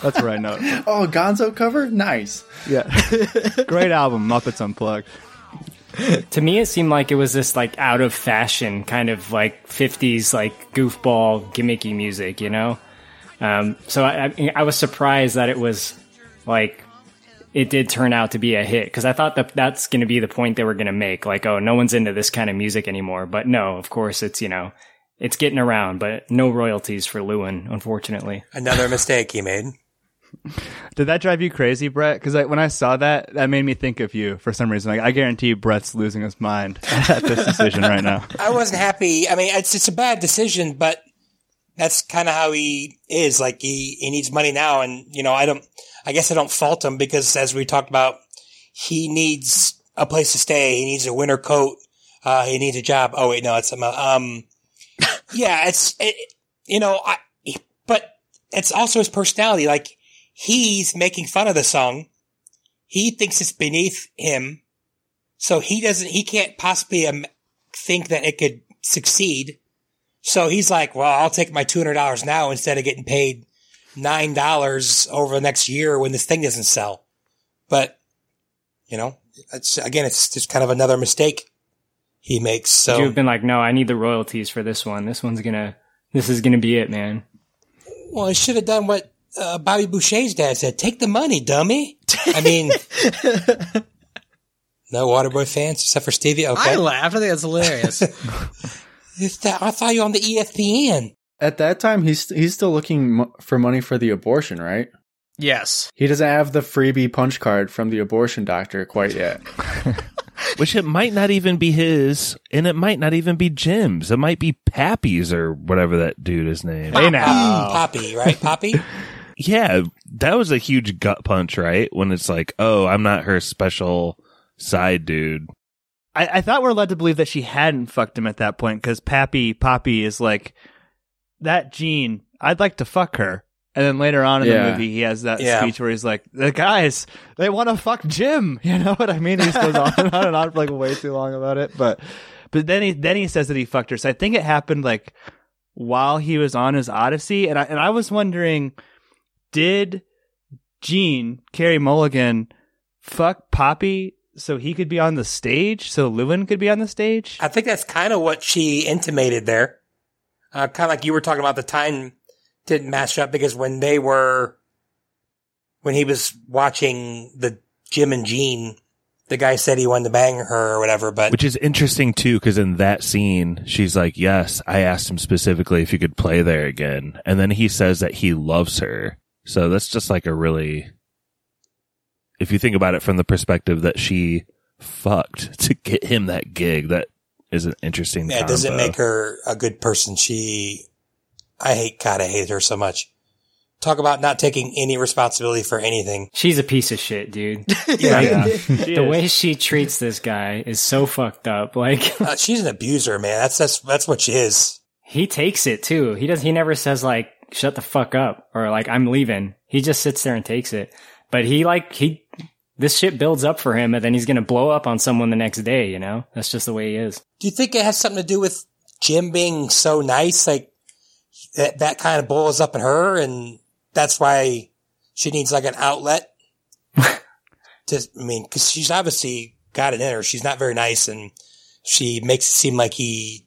That's where I know. it. *laughs* oh, Gonzo cover, nice. Yeah, *laughs* great album, Muppets Unplugged. to me, it seemed like it was this like out of fashion kind of like '50s like goofball gimmicky music, you know. Um, so I, I, I was surprised that it was like it did turn out to be a hit because I thought that that's going to be the point they were going to make. Like, oh, no one's into this kind of music anymore. But no, of course, it's you know, it's getting around, but no royalties for Llewyn, unfortunately. Another mistake he made. *laughs* Did that drive you crazy, Brett? Because when I saw that, that made me think of you for some reason. Like, I guarantee you Brett's losing his mind *laughs* at this decision right now. I wasn't happy. I mean, it's it's a bad decision, but that's kind of how he is. Like he he needs money now, and you know, I don't. I guess I don't fault him because, as we talked about, he needs a place to stay. He needs a winter coat. Uh, he needs a job. Oh wait, no, it's um, um yeah, it's it, you know, I but it's also his personality. Like he's making fun of the song. He thinks it's beneath him. So he doesn't, he can't possibly um, think that it could succeed. So he's like, well, I'll take my $200 now instead of getting paid $9 over the next year when this thing doesn't sell. But, you know, it's, again, it's just kind of another mistake he makes. Should you've been like, no, I need the royalties for this one. This one's gonna, this is gonna be it, man. well, I should have done what uh, Bobby Boucher's dad said. Take the money, dummy. I mean, *laughs* no Waterboy fans except for Stevie. Okay. I laughed. I think that's hilarious. *laughs* It's that- I saw you on the ESPN. At that time, he's he's still looking mo- for money for the abortion, right? yes. He doesn't have the freebie punch card from the abortion doctor quite yet. *laughs* which it might not even be his, and it might not even be Jim's. It might be Pappy's or whatever that dude is named. Hey now. Poppy, right? Poppy. *laughs* Yeah, that was a huge gut punch, right? When it's like, oh, I'm not her special side dude. I, I thought we're led to believe that she hadn't fucked him at that point because Pappy Poppy is like that Jean. I'd like to fuck her. And then later on in Yeah. the movie, he has that Yeah. speech where he's like, "The guys, they want to fuck Jim." *laughs* You know what I mean? He just goes on and on and on for like way too long about it. But but then he then he says that he fucked her. So I think it happened like while he was on his Odyssey, and I and I was wondering, did Jean Carey Mulligan fuck Poppy so he could be on the stage, so Llewyn could be on the stage? I think that's kind of what she intimated there. Uh, kind of like you were talking about the time didn't match up because when they were, when he was watching the Jim and Jean, the guy said he wanted to bang her or whatever, but Which is interesting too, because in that scene, she's like, yes, I asked him specifically if he could play there again. And then he says that he loves her. So that's just like a really, if you think about it from the perspective that she fucked *laughs* to get him that gig, that is an interesting yeah, it doesn't make her a good person. She, I hate, God, I hate her so much. Talk about not taking any responsibility for anything. She's a piece of shit, dude. *laughs* Yeah. Like, She the way she treats this guy is so fucked up. *laughs* Like Uh, she's an abuser, man. That's, that's, that's what she is. he takes it too. He does. He never says like "shut the fuck up" or like "I'm leaving." He just sits there and takes it. But he like he this shit builds up for him, and then he's gonna blow up on someone the next day. You know, that's just the way he is. Do you think it has something to do with Jim being so nice? Like that, that kind of boils up in her and that's why she needs like an outlet. *laughs* to, I mean, cause she's obviously got it in her. She's not very nice and she makes it seem like he,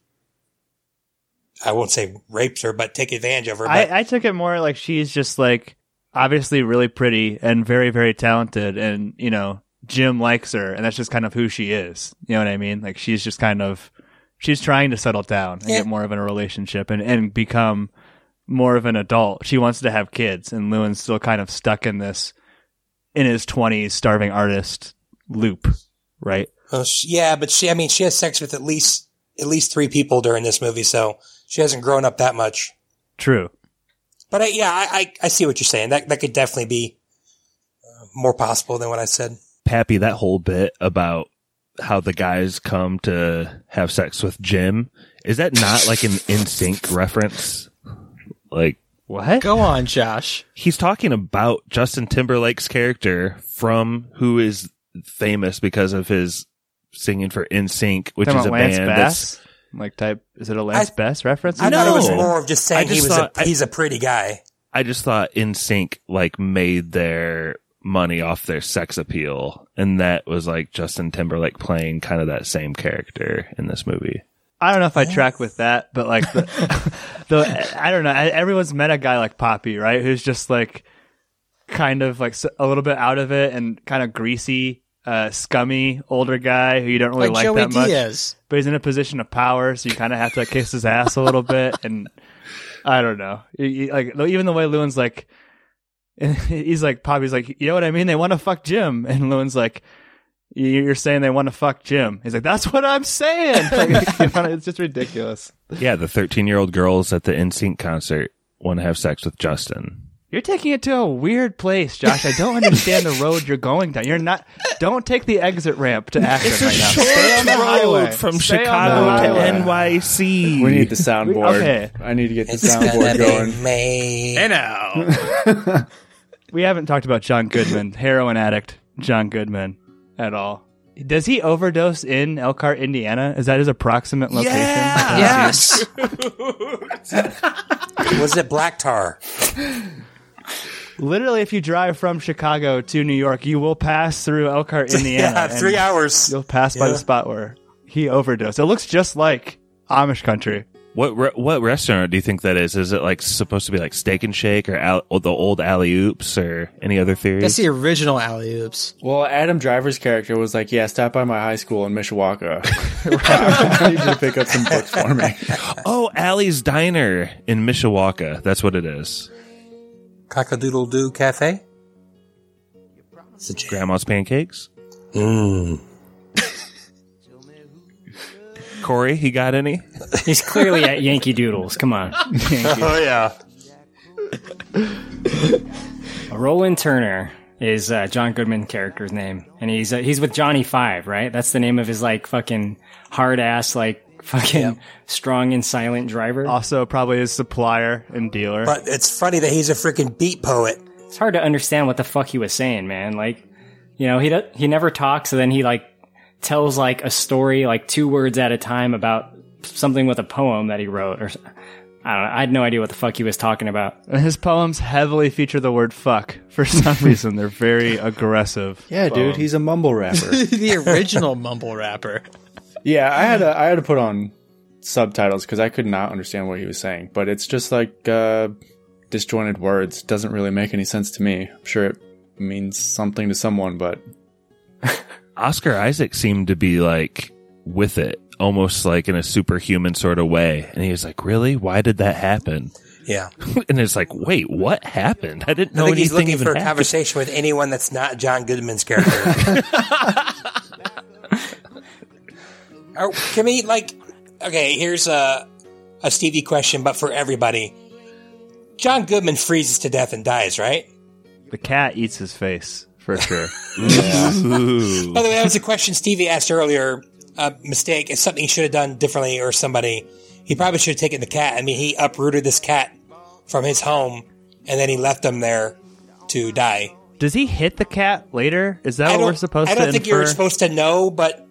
I won't say rapes her, but take advantage of her. But I, I took it more like she's just like obviously really pretty and very very talented, and you know Jim likes her, and that's just kind of who she is. You know what I mean? Like she's just kind of she's trying to settle down and Yeah. get more of in a relationship and and become more of an adult. She wants to have kids, and Llewyn's still kind of stuck in this in his twenties starving artist loop, right? Well, she, yeah, but she, I mean, she has sex with at least, at least three people during this movie, so she hasn't grown up that much. True. But I, yeah, I, I, I see what you're saying. That, that could definitely be uh, more possible than what I said. Pappy, that whole bit about how the guys come to have sex with Jim, is that not like an *laughs* NSYNC reference? Like, What? Go on, Josh. he's talking about Justin Timberlake's character from who is famous because of his singing for NSYNC, which Talking is a about Lance band that's Bass? Like type is it a Lance I- Bass reference? I thought it was No. more of just saying I just he was thought- a, I- he's a pretty guy. I just thought NSYNC like made their money off their sex appeal, and that was like Justin Timberlake playing kind of that same character in this movie. I don't know if I track with that, but like the, *laughs* the I don't know. Everyone's met a guy like Poppy, right? Who's just like kind of like a little bit out of it and kind of greasy, uh, scummy older guy who you don't really Like, like, Joey that much. Diaz. But he's in a position of power, so you kind of have to like, kiss his ass a little bit. And I don't know, You- you- like even the way Llewyn's like, *laughs* he's like Poppy's like, you know what I mean? They want to fuck Jim, *laughs* and Llewyn's like. "You- You're saying they want to fuck Jim. He's like, that's what I'm saying. *laughs* Like, you know, it's just ridiculous. Yeah, the 13 year old girls at the NSYNC concert want to have sex with Justin. You're taking it to a weird place, Josh. I don't understand the road you're going down. You're not. Don't take the exit ramp to Akron right now. Stay on the highway from Stay Chicago to. NYC. We need the soundboard. Okay. I need to get the It's gonna soundboard going. be me. Hey now. We haven't talked about John Goodman, *laughs* heroin addict John Goodman, at all. Does he overdose in Elkhart, Indiana? Is that his approximate location? Yeah. Yes. *laughs* Was it Black Tar? Literally, if you drive from Chicago to New York, you will pass through Elkhart, *laughs* Indiana. yeah, three hours. You'll pass by Yeah. the spot where he overdosed. It looks just like Amish country. What re- what restaurant do you think that is? Is it like supposed to be like Steak and Shake or al- or the old Alley Oops or any other theories? That's the original alley oops. Well, Adam Driver's character was like, "Yeah, stop by my high school in Mishawaka. *laughs* *laughs* I need you to pick up some books for me." *laughs* oh, Alley's Diner in Mishawaka. That's what it is. Cockadoodle Doo Cafe? It's a. Grandma's Pancakes. Mm. Corey, he got any? *laughs* He's clearly at Yankee Doodles. Come on. *laughs* Oh yeah. *laughs* Roland Turner is uh, John Goodman character's name, and he's uh, he's with Johnny Five, right? That's the name of his like fucking hard ass like fucking strong and silent driver. Also, probably his supplier and dealer. But it's funny that he's a freaking beat poet. It's hard to understand what the fuck he was saying, man. Like, you know, he do- he never talks, and then he like tells like a story, like two words at a time about something with a poem that he wrote, or s- I don't know. I had no idea what the fuck he was talking about. His poems heavily feature the word fuck for some *laughs* reason. They're very aggressive. Yeah, dude, he's a mumble rapper. *laughs* the original mumble rapper. yeah, I had to I had to put on subtitles because I could not understand what he was saying. But it's just like uh, disjointed words. Doesn't really make any sense to me. I'm sure it means something to someone, but Oscar Isaac seemed to be like with it, almost like in a superhuman sort of way. And he was like, "Really? Why did that happen?" Yeah. *laughs* and it's like, "Wait, what happened? I didn't know I know think he's anything looking even for a happened." conversation with anyone that's not John Goodman's character. *laughs* *laughs* Or oh, can we like? Okay, here's a a Stevie question, but for everybody. John Goodman freezes to death and dies, right? The cat eats his face for sure. *laughs* By the way, that was a question Stevie asked earlier. A mistake. is something he should have done differently, or somebody. He probably should have taken the cat. I mean, he uprooted this cat from his home, and then he left him there to die. Does he hit the cat later? Is that I what don't, we're supposed I don't think infer? you're supposed to know, but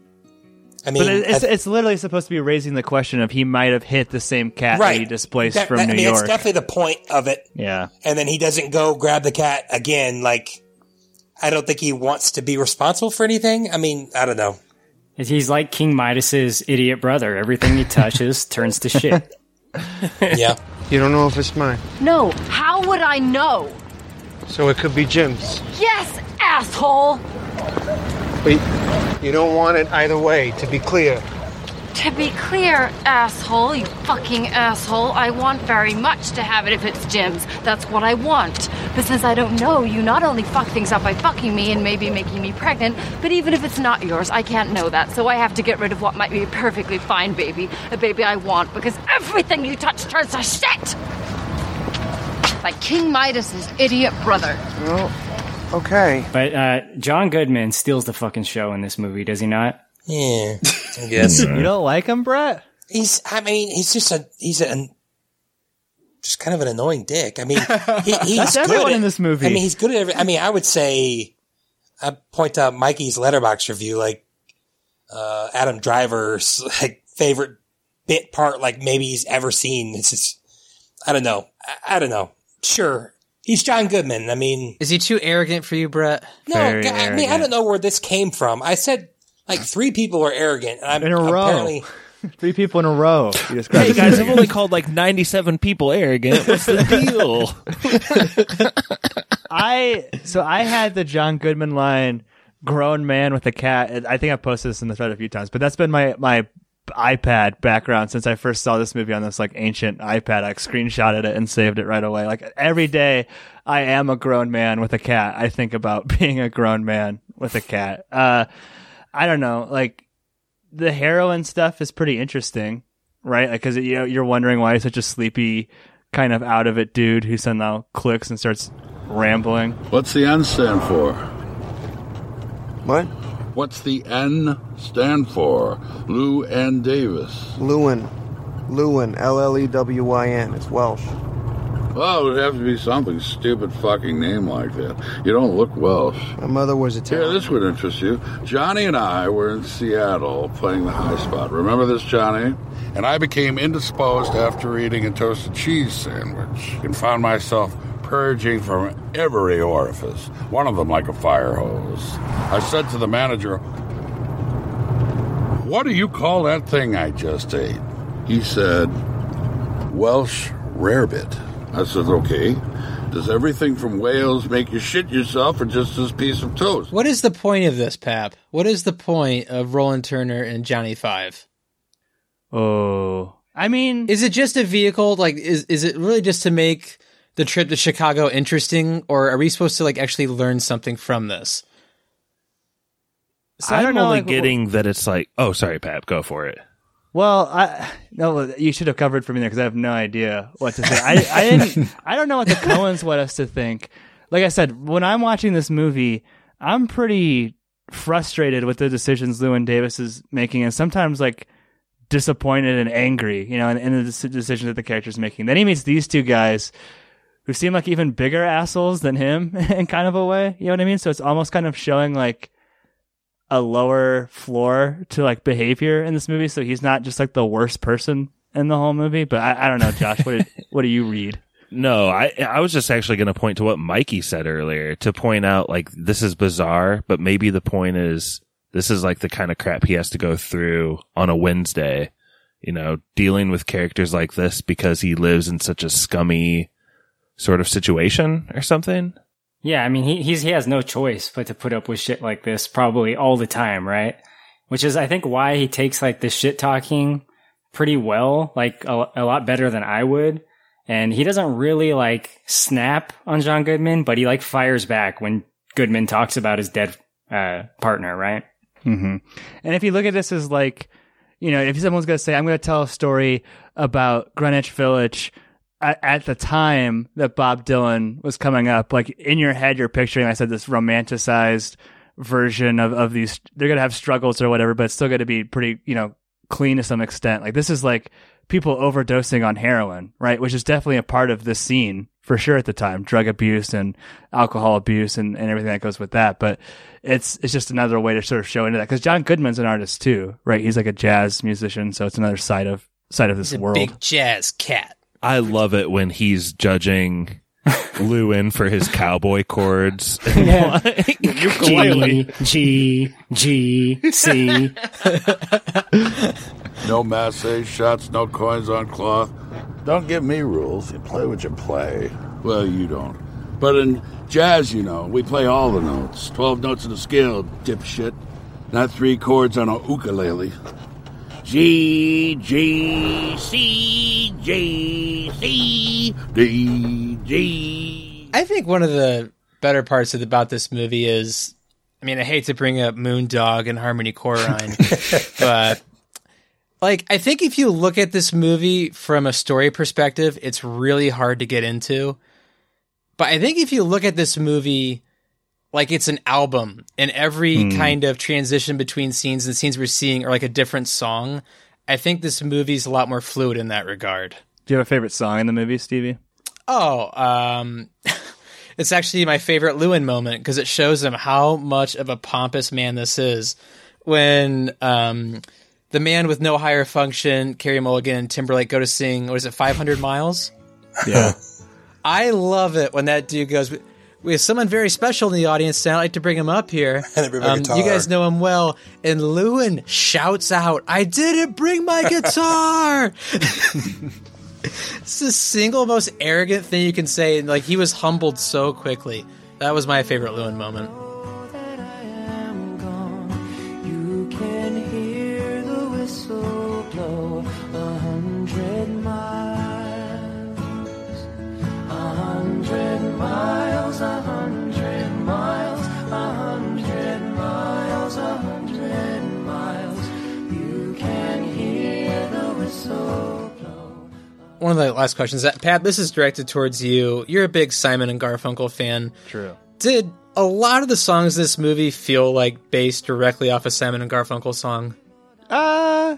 I mean, but it's, I- it's literally supposed to be raising the question of he might have hit the same cat that he displaced That- from that- New I mean, York. It's definitely the point of it. yeah. And then he doesn't go grab the cat again. Like, I don't think he wants to be responsible for anything. I mean, I don't know. He's like King Midas's idiot brother. Everything he touches *laughs* turns to shit. *laughs* yeah. You don't know if it's mine, No, how would I know? so it could be Jim's. Yes, asshole! But you don't want it either way. To be clear, To be clear, asshole, you fucking asshole, I want very much to have it if it's Jim's. That's what I want. But since I don't know, you not only fuck things up by fucking me and maybe making me pregnant, but even if it's not yours, I can't know that. So I have to get rid of what might be a perfectly fine baby, a baby I want, because everything you touch turns to shit! Like King Midas's idiot brother. well, okay. But uh, John Goodman steals the fucking show in this movie, does he not? Yeah, I guess. You don't like him, Brett? He's, I mean, he's just a, he's a, just kind of an annoying dick. I mean, he, *laughs* he's That's good everyone at- in this movie. I mean, he's good at every, I mean, I would say, I point out Mikey's Letterboxd review, like, uh, Adam Driver's, *laughs* like, favorite bit part, like, maybe he's ever seen. It's just, I don't know. I, I don't know. Sure. He's John Goodman. I mean, Is he too arrogant for you, Brett? no, God, I mean, I don't know where this came from. I said, like, three people are arrogant. And I'm In a row. apparently, *laughs* Three people in a row. You Hey guys, I've only called like 97 people arrogant. What's the deal? *laughs* I so I had the John Goodman line, "Grown man with a cat." I think I posted this in the thread a few times, but that's been my my iPad background since I first saw this movie on this like ancient iPad. I screenshotted it and saved it right away. Like every day, I am a grown man with a cat. I think about *laughs* being a grown man with a cat. Uh, I don't know, like the heroin stuff is pretty interesting, right? Like, Because you know you're wondering why he's such a sleepy, kind of out of it dude who somehow clicks and starts rambling. What's the N stand for? What? What's the N stand for? Lou N. Davis. Llewyn. Llewyn. L L E W Y N. It's Welsh. Well, it would have to be something stupid fucking name like that. You don't look Welsh. My mother was Here, Italian. this would interest you. Johnny and I were in Seattle playing the high spot. Remember this, Johnny? And I became indisposed after eating a toasted cheese sandwich and found myself purging from every orifice, one of them like a fire hose. I said to the manager, What do you call that thing I just ate? He said, Welsh rarebit. I said, Okay. Does everything from Wales make you shit yourself or just this piece of toast? What is the point of this, Pap? What is the point of Roland Turner and Johnny Five? Oh, I mean, is it just a vehicle? Like, is is it really just to make the trip to Chicago interesting, or are we supposed to like actually learn something from this? I'm only getting that it's like, oh, sorry, Pap, go for it. Well, I no, you should have covered for me there because I have no idea what to say. I, I didn't. *laughs* I don't know what the Coens want us to think. Like I said, when I'm watching this movie, I'm pretty frustrated with the decisions Llewyn Davis is making, and sometimes like disappointed and angry, you know, in, in the dec- decisions that the character's making. Then he meets these two guys who seem like even bigger assholes than him *laughs* in kind of a way. You know what I mean? So it's almost kind of showing like a lower floor to like behavior in this movie. So he's not just like the worst person in the whole movie. But I, I don't know, Josh. What did, *laughs* what do you read? No, I I was just actually going to point to what Mikey said earlier to point out like this is bizarre, but maybe the point is this is like the kind of crap he has to go through on a Wednesday, you know, dealing with characters like this because he lives in such a scummy sort of situation or something. Yeah, I mean, he he has no choice but to put up with shit like this probably all the time, right? Which is, I think, why he takes like the shit talking pretty well, like a, a lot better than I would. And he doesn't really like snap on John Goodman, but he like fires back when Goodman talks about his dead uh, partner, right? hmm And if you look at this as like, you know, if someone's going to say, I'm going to tell a story about Greenwich Village at, the time that Bob Dylan was coming up, like in your head, you're picturing, I said, this romanticized version of, of these, they're going to have struggles or whatever, but it's still going to be pretty, you know, clean to some extent. Like this is like people overdosing on heroin, right? Which is definitely a part of this scene for sure at the time, drug abuse and alcohol abuse and, and everything that goes with that. But it's, it's just another way to sort of show into that. Cause John Goodman's an artist too, right? He's like a jazz musician. So it's another side of, side of this world. big jazz cat. I love it when he's judging *laughs* Llewyn for his cowboy chords. *laughs* Yeah. *laughs* Ukulele. G, G, G, C. No masse shots, no coins on cloth. Don't give me rules. You play what you play. Well, you don't. But in jazz, you know, we play all the notes. Twelve notes in a scale, dipshit. Not three chords on a ukulele. G, G, C, G, C, D, G. I think one of the better parts of, about this movie is, I mean, I hate to bring up Moondog and Harmony Korine, *laughs* but like, I think if you look at this movie from a story perspective, it's really hard to get into. But I think if you look at this movie like it's an album and every Hmm. kind of transition between scenes and the scenes we're seeing are like a different song, I think this movie's a lot more fluid in that regard. Do you have a favorite song in the movie, Stevie? Oh, um, *laughs* it's actually my favorite Llewyn moment because it shows him how much of a pompous man this is. When um, the man with no higher function, Carey Mulligan and Timberlake go to sing, what is it, 500 Miles? Yeah. *laughs* I love it when that dude goes, we have someone very special in the audience, and I'd like to bring him up here. And they bring my Um, you guys know him well. And Llewyn shouts out, I didn't bring my *laughs* guitar! *laughs* it's the single most arrogant thing you can say. And like, he was humbled so quickly. That was my favorite Llewyn moment. One of the last questions that Pat, this is directed towards you. You're a big Simon and Garfunkel fan. True. Did a lot of the songs in this movie feel like based directly off a Simon and Garfunkel song? Uh,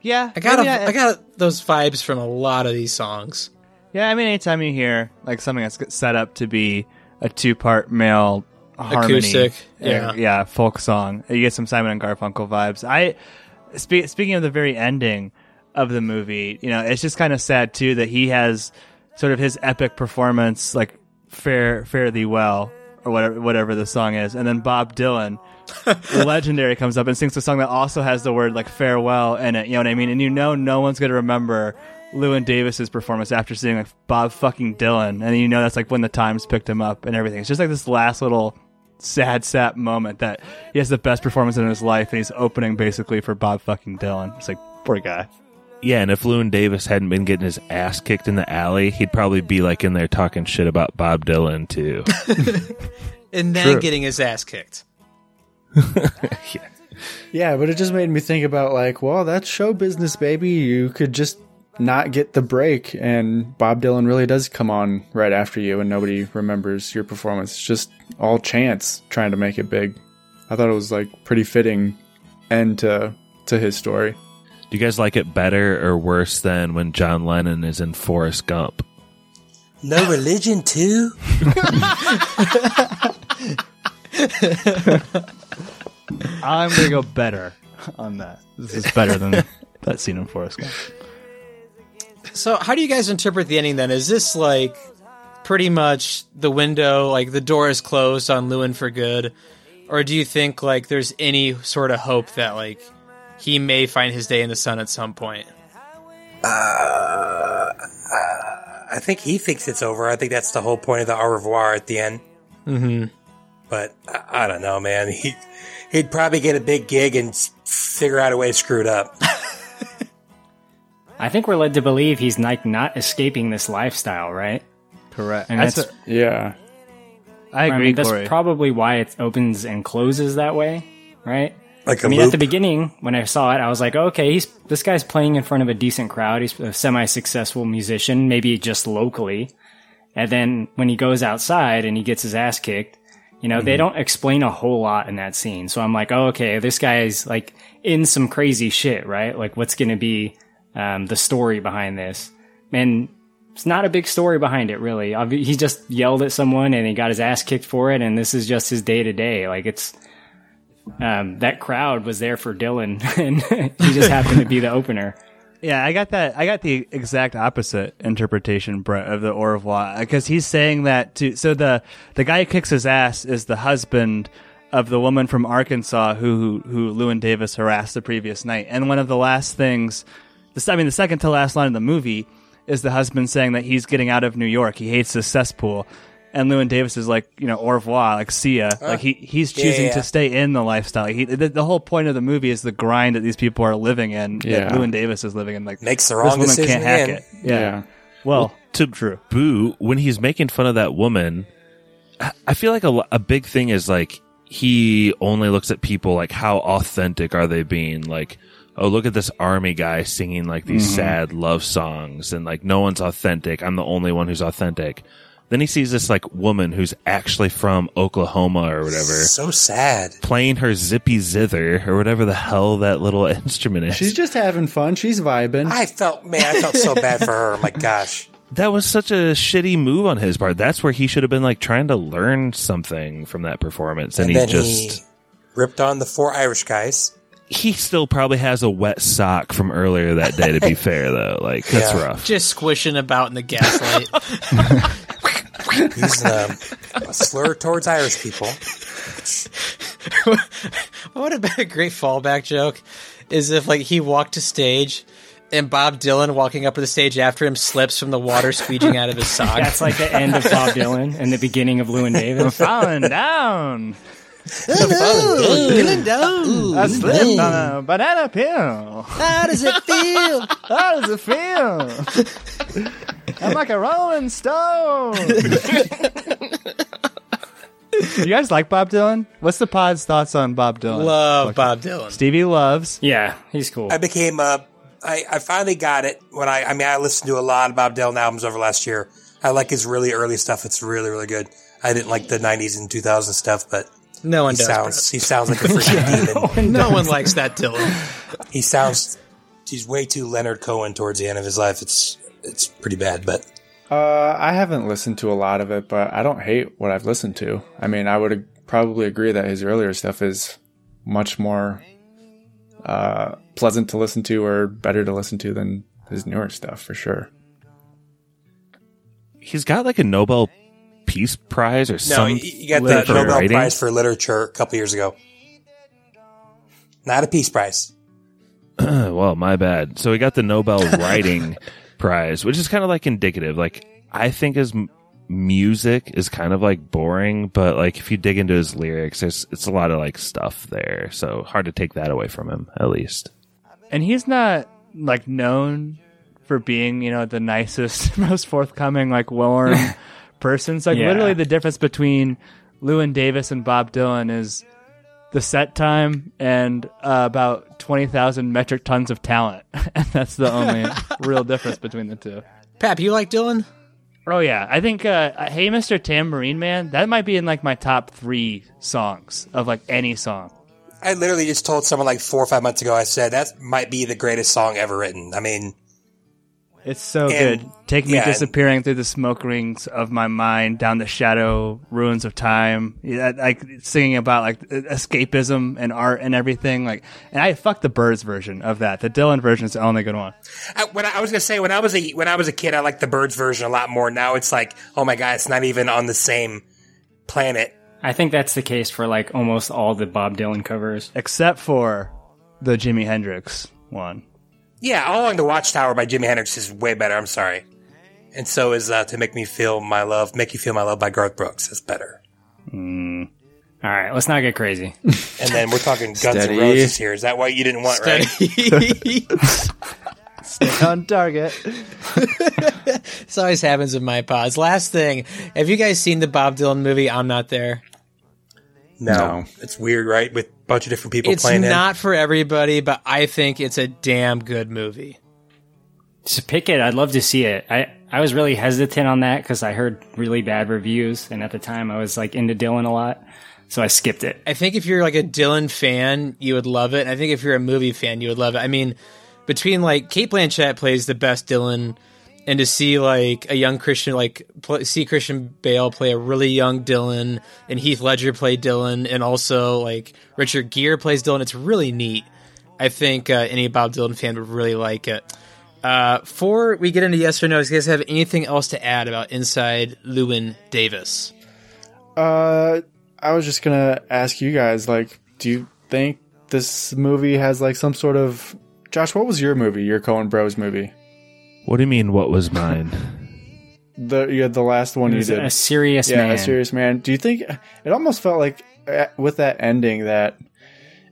yeah. I got a, I got those vibes from a lot of these songs. Yeah, I mean, anytime you hear like something that's set up to be a two-part male harmony, Acoustic, uh, yeah. yeah, folk song, you get some Simon and Garfunkel vibes. I spe- speaking of the very ending of the movie, you know, it's just kind of sad too that he has sort of his epic performance, like fare fare thee well or whatever whatever the song is, and then Bob Dylan. *laughs* legendary comes up and sings a song that also has the word like farewell in it. You know what I mean? And you know, no one's gonna remember Llewyn Davis's performance after seeing like Bob fucking Dylan, and you know that's like when the Times picked him up and everything. It's just like this last little sad sap moment that he has the best performance in his life, and he's opening basically for Bob fucking Dylan. It's like poor guy. Yeah, and if Llewyn Davis hadn't been getting his ass kicked in the alley, he'd probably be like in there talking shit about Bob Dylan too. *laughs* And then True. getting his ass kicked. *laughs* Yeah, yeah, but it just made me think about like, well, that's show business, baby. You could just not get the break, and Bob Dylan really does come on right after you, and nobody remembers your performance. It's just all chance trying to make it big. I thought it was like pretty fitting end to to his story. Do you guys like it better or worse than when John Lennon is in Forrest Gump? No religion too. I'm gonna go better on that. This is better than that scene in Forrest Gump. So, how do you guys interpret the ending then? Is this like pretty much the window, like the door is closed on Llewyn for good? Or do you think like there's any sort of hope that like he may find his day in the sun at some point? Uh, I think he thinks it's over. I think that's the whole point of the au revoir at the end. Mm-hmm. But I, I don't know, man. He he'd probably get a big gig and figure out a way to screw it up. *laughs* I think we're led to believe he's like not escaping this lifestyle, right? Correct. And That's that's, a- Yeah. I agree, mean, that's Corey. probably why it opens and closes that way, right? Like I mean, at the beginning when I saw it, I was like, okay, he's this guy's playing in front of a decent crowd. He's a semi-successful musician, maybe just locally. And then when he goes outside and he gets his ass kicked, you know, they Mm-hmm. Mhm. don't explain a whole lot in that scene. So I'm like, oh, okay, this guy's like in some crazy shit, right? Like, what's going to be um, the story behind this? And it's not a big story behind it, really. He just yelled at someone and he got his ass kicked for it, and this is just his day to day. Like, it's um, that crowd was there for Dylan, *laughs* and he just happened to be the opener. Yeah, I got that. I got the exact opposite interpretation, Brett, of the au revoir because he's saying that to. So the the guy who kicks his ass is the husband of the woman from Arkansas who who Llewyn Davis harassed the previous night, and one of the last things, the I mean, the second to last line of the movie is the husband saying that he's getting out of New York. He hates this cesspool. And Llewyn Davis is like, you know, au revoir, like see ya. Huh. Like he he's choosing yeah, yeah. to stay in the lifestyle. He the, the whole point of the movie is the grind that these people are living in. Yeah. That Llewyn Davis is living in. Like Makes the wrong this wrong woman decision can't hack it. Yeah. Well, to true. Boo, when he's making fun of that woman, I- I feel like a, a big thing is like he only looks at people like how authentic are they being? Like, oh, look at this army guy singing like these Mm-hmm. Mhm. sad love songs and like no one's authentic. I'm the only one who's authentic. Then he sees this like woman who's actually from Oklahoma or whatever. So sad. Playing her zippy zither or whatever the hell that little *laughs* instrument is. She's just having fun. She's vibing. I felt man, I felt so bad for her. My gosh. *laughs* that was such a shitty move on his part. That's where he should have been like trying to learn something from that performance, and, And, then he just he ripped on the four Irish guys. he, still probably has a wet sock from earlier that day. To be *laughs* fair, though, like that's Yeah. rough. Just squishing about in the gaslight. He's *laughs* um, a slur towards Irish people. *laughs* what would have been a great fallback joke is if like he walked to stage and Bob Dylan walking up to the stage after him slips from the water squeeging out of his sock. That's like the end of Bob Dylan and the beginning of Llewyn Davis. *laughs* falling down. Dylan down. I slipped on a banana peel. How does it feel? How does it feel? I'm like a rolling stone. you guys like Bob Dylan? What's the pod's thoughts on Bob Dylan? Love Bob Dylan. Stevie loves. Yeah, he's cool. I became uh, I, I finally got it when I I mean I listened to a lot of Bob Dylan albums over last year. I like his really early stuff. It's really really good. I didn't like the '90s and 2000s stuff, but No one he does, sounds he sounds like a freaking *laughs* demon. no one likes that Dylan. He sounds he's way too Leonard Cohen towards the end of his life. It's it's pretty bad, but Uh, I haven't listened to a lot of it, but I don't hate what I've listened to. I mean, I would ag- probably agree that his earlier stuff is much more uh, pleasant to listen to or better to listen to than his newer stuff for sure. He's got like a Nobel Peace Prize or something. no, some. he, he got the Nobel writing. Prize for literature a couple years ago. Not a peace prize. *clears throat* well, my bad. So he got the Nobel *laughs* Writing Prize, which is kind of like indicative. Like I think his m- music is kind of like boring, but like if you dig into his lyrics, it's it's a lot of like stuff there. So hard to take that away from him, at least. And he's not like known for being, you know, the nicest, *laughs* most forthcoming, like warm *laughs* person. So like Yeah. literally the difference between Llewyn Davis and Bob Dylan is the set time and uh, about twenty thousand metric tons of talent, *laughs* and that's the only *laughs* real difference between the two. Pap, you like Dylan? Oh yeah, I think uh, "Hey Mr. Tambourine Man" that might be in like my top three songs of like any song. I literally just told someone like four or five months ago. I said that might be the greatest song ever written. I mean, It's so And- good. Take me yeah, and- disappearing through the smoke rings of my mind, down the shadow ruins of time. Yeah, like singing about like escapism and art and everything. Like, and I fuck the Byrds version of that. The Dylan version is the only good one. I, when I, I was gonna say when I was a when I was a kid, I liked the Byrds version a lot more. Now it's like, oh my god, it's not even on the same planet. I think that's the case for like almost all the Bob Dylan covers. except for the Jimi Hendrix one. Yeah, All Along the Watchtower by Jimi Hendrix is way better. I'm sorry, and so is uh, to make me feel my love, make you feel my love by Garth Brooks. is better. All right, let's not get crazy. *laughs* And then we're talking Guns Steady. N' Roses here. Is that what you didn't want, right? *laughs* Stay on target. *laughs* This always happens with my pods. Last thing, have you guys seen the Bob Dylan movie? I'm not there. No, No. it's weird, right? With a bunch of different people It's playing. in. not for everybody, but I think it's a damn good movie. Just pick it. I'd love to see it. I, I was really hesitant on that because I heard really bad reviews, and at the time I was like into Dylan a lot, so I skipped it. I think if you're like a Dylan fan, you would love it. And I think if you're a movie fan, you would love it. I mean, between like Cate Blanchett plays the best Dylan, and to see like a young Christian, like see Christian Bale play a really young Dylan, and Heath Ledger play Dylan, and also like Richard Gere plays Dylan, it's really neat. I think uh, any Bob Dylan fan would really like it. Uh, before we get into yes or no, do you guys have anything else to add about Inside Llewyn Davis? Uh, I was just gonna ask you guys, like, do you think this movie has like some sort of Josh? What was your movie? Your Coen Bros movie? What do you mean? What was mine? *laughs* The you had the last one It you did. a serious yeah, man. a serious man. Do you think it almost felt like uh, with that ending that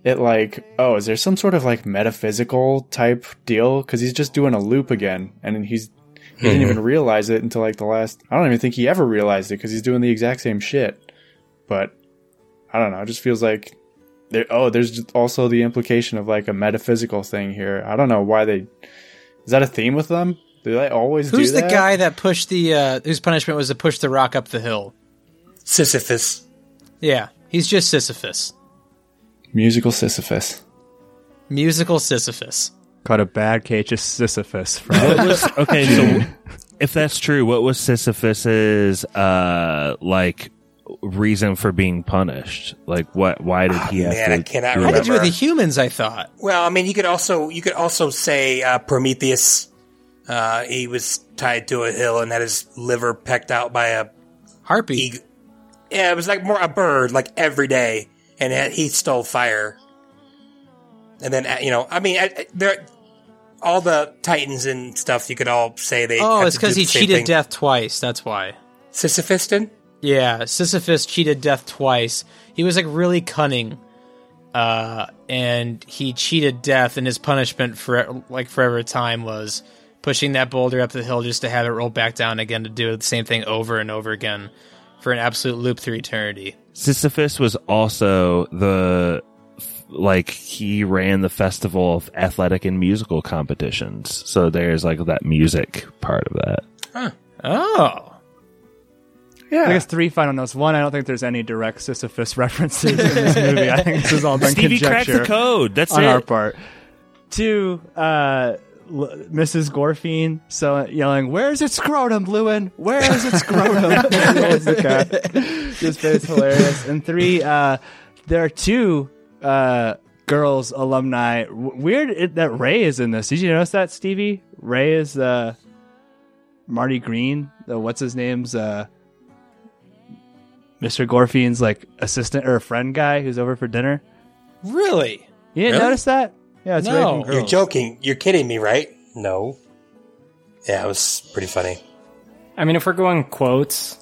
it like oh is there some sort of like metaphysical type deal because he's just doing a loop again and he's he didn't even realize it until like the last I don't even think he ever realized it because he's doing the exact same shit. But I don't know. It just feels like there. Oh, there's also the implication of like a metaphysical thing here. I don't know why they. Is that a theme with them? Do they always Who's do the guy that pushed the uh, whose punishment was to push the rock up the hill? Sisyphus. Yeah, he's just Sisyphus, Musical Sisyphus. musical Sisyphus. Caught a bad case of Sisyphus from was okay? So, *laughs* if that's true, what was Sisyphus's uh like reason for being punished? Like, what? Why did he have man, to? I cannot do Had to that? do with the humans, I thought. Well, I mean, you could also you could also say uh, Prometheus. Uh, he was tied to a hill and had his liver pecked out by a Harpy. eag- Yeah, it was like more a bird, like every day, and he stole fire. And then uh, you know, I mean, I- I- there, all the titans and stuff. You could all say they. oh, it's because he cheated thing. death twice. That's why. Sisyphus did? Yeah, Sisyphus cheated death twice. He was like really cunning, uh, and he cheated death, and his punishment for like forever time was pushing that boulder up the hill just to have it roll back down again to do the same thing over and over again for an absolute loop through eternity. Sisyphus was also the like he ran the festival of athletic and musical competitions. So there's like that music part of that. Oh, Yeah. I guess three final notes. One, I don't think there's any direct Sisyphus *laughs* references in this movie. I think this is all done Stevie cracked the code. That's on it. our part. Two, uh, L- Mrs. Gorfein so yelling, "Where's its scrotum, Llewyn? Where is its scrotum?" Rolls the cat. Just it's hilarious. And three, uh, there are two uh, girls alumni. W- weird it, that Ray is in this. Did you notice that, Stevie? Ray is uh, Marty Green. The what's his name's uh, Mr. Gorfein's like assistant or a friend guy who's over for dinner. really? You didn't Really? notice that? Yeah, it's No. Ray from You're joking. You're kidding me, right? No. Yeah, it was pretty funny. I mean, if we're going quotes,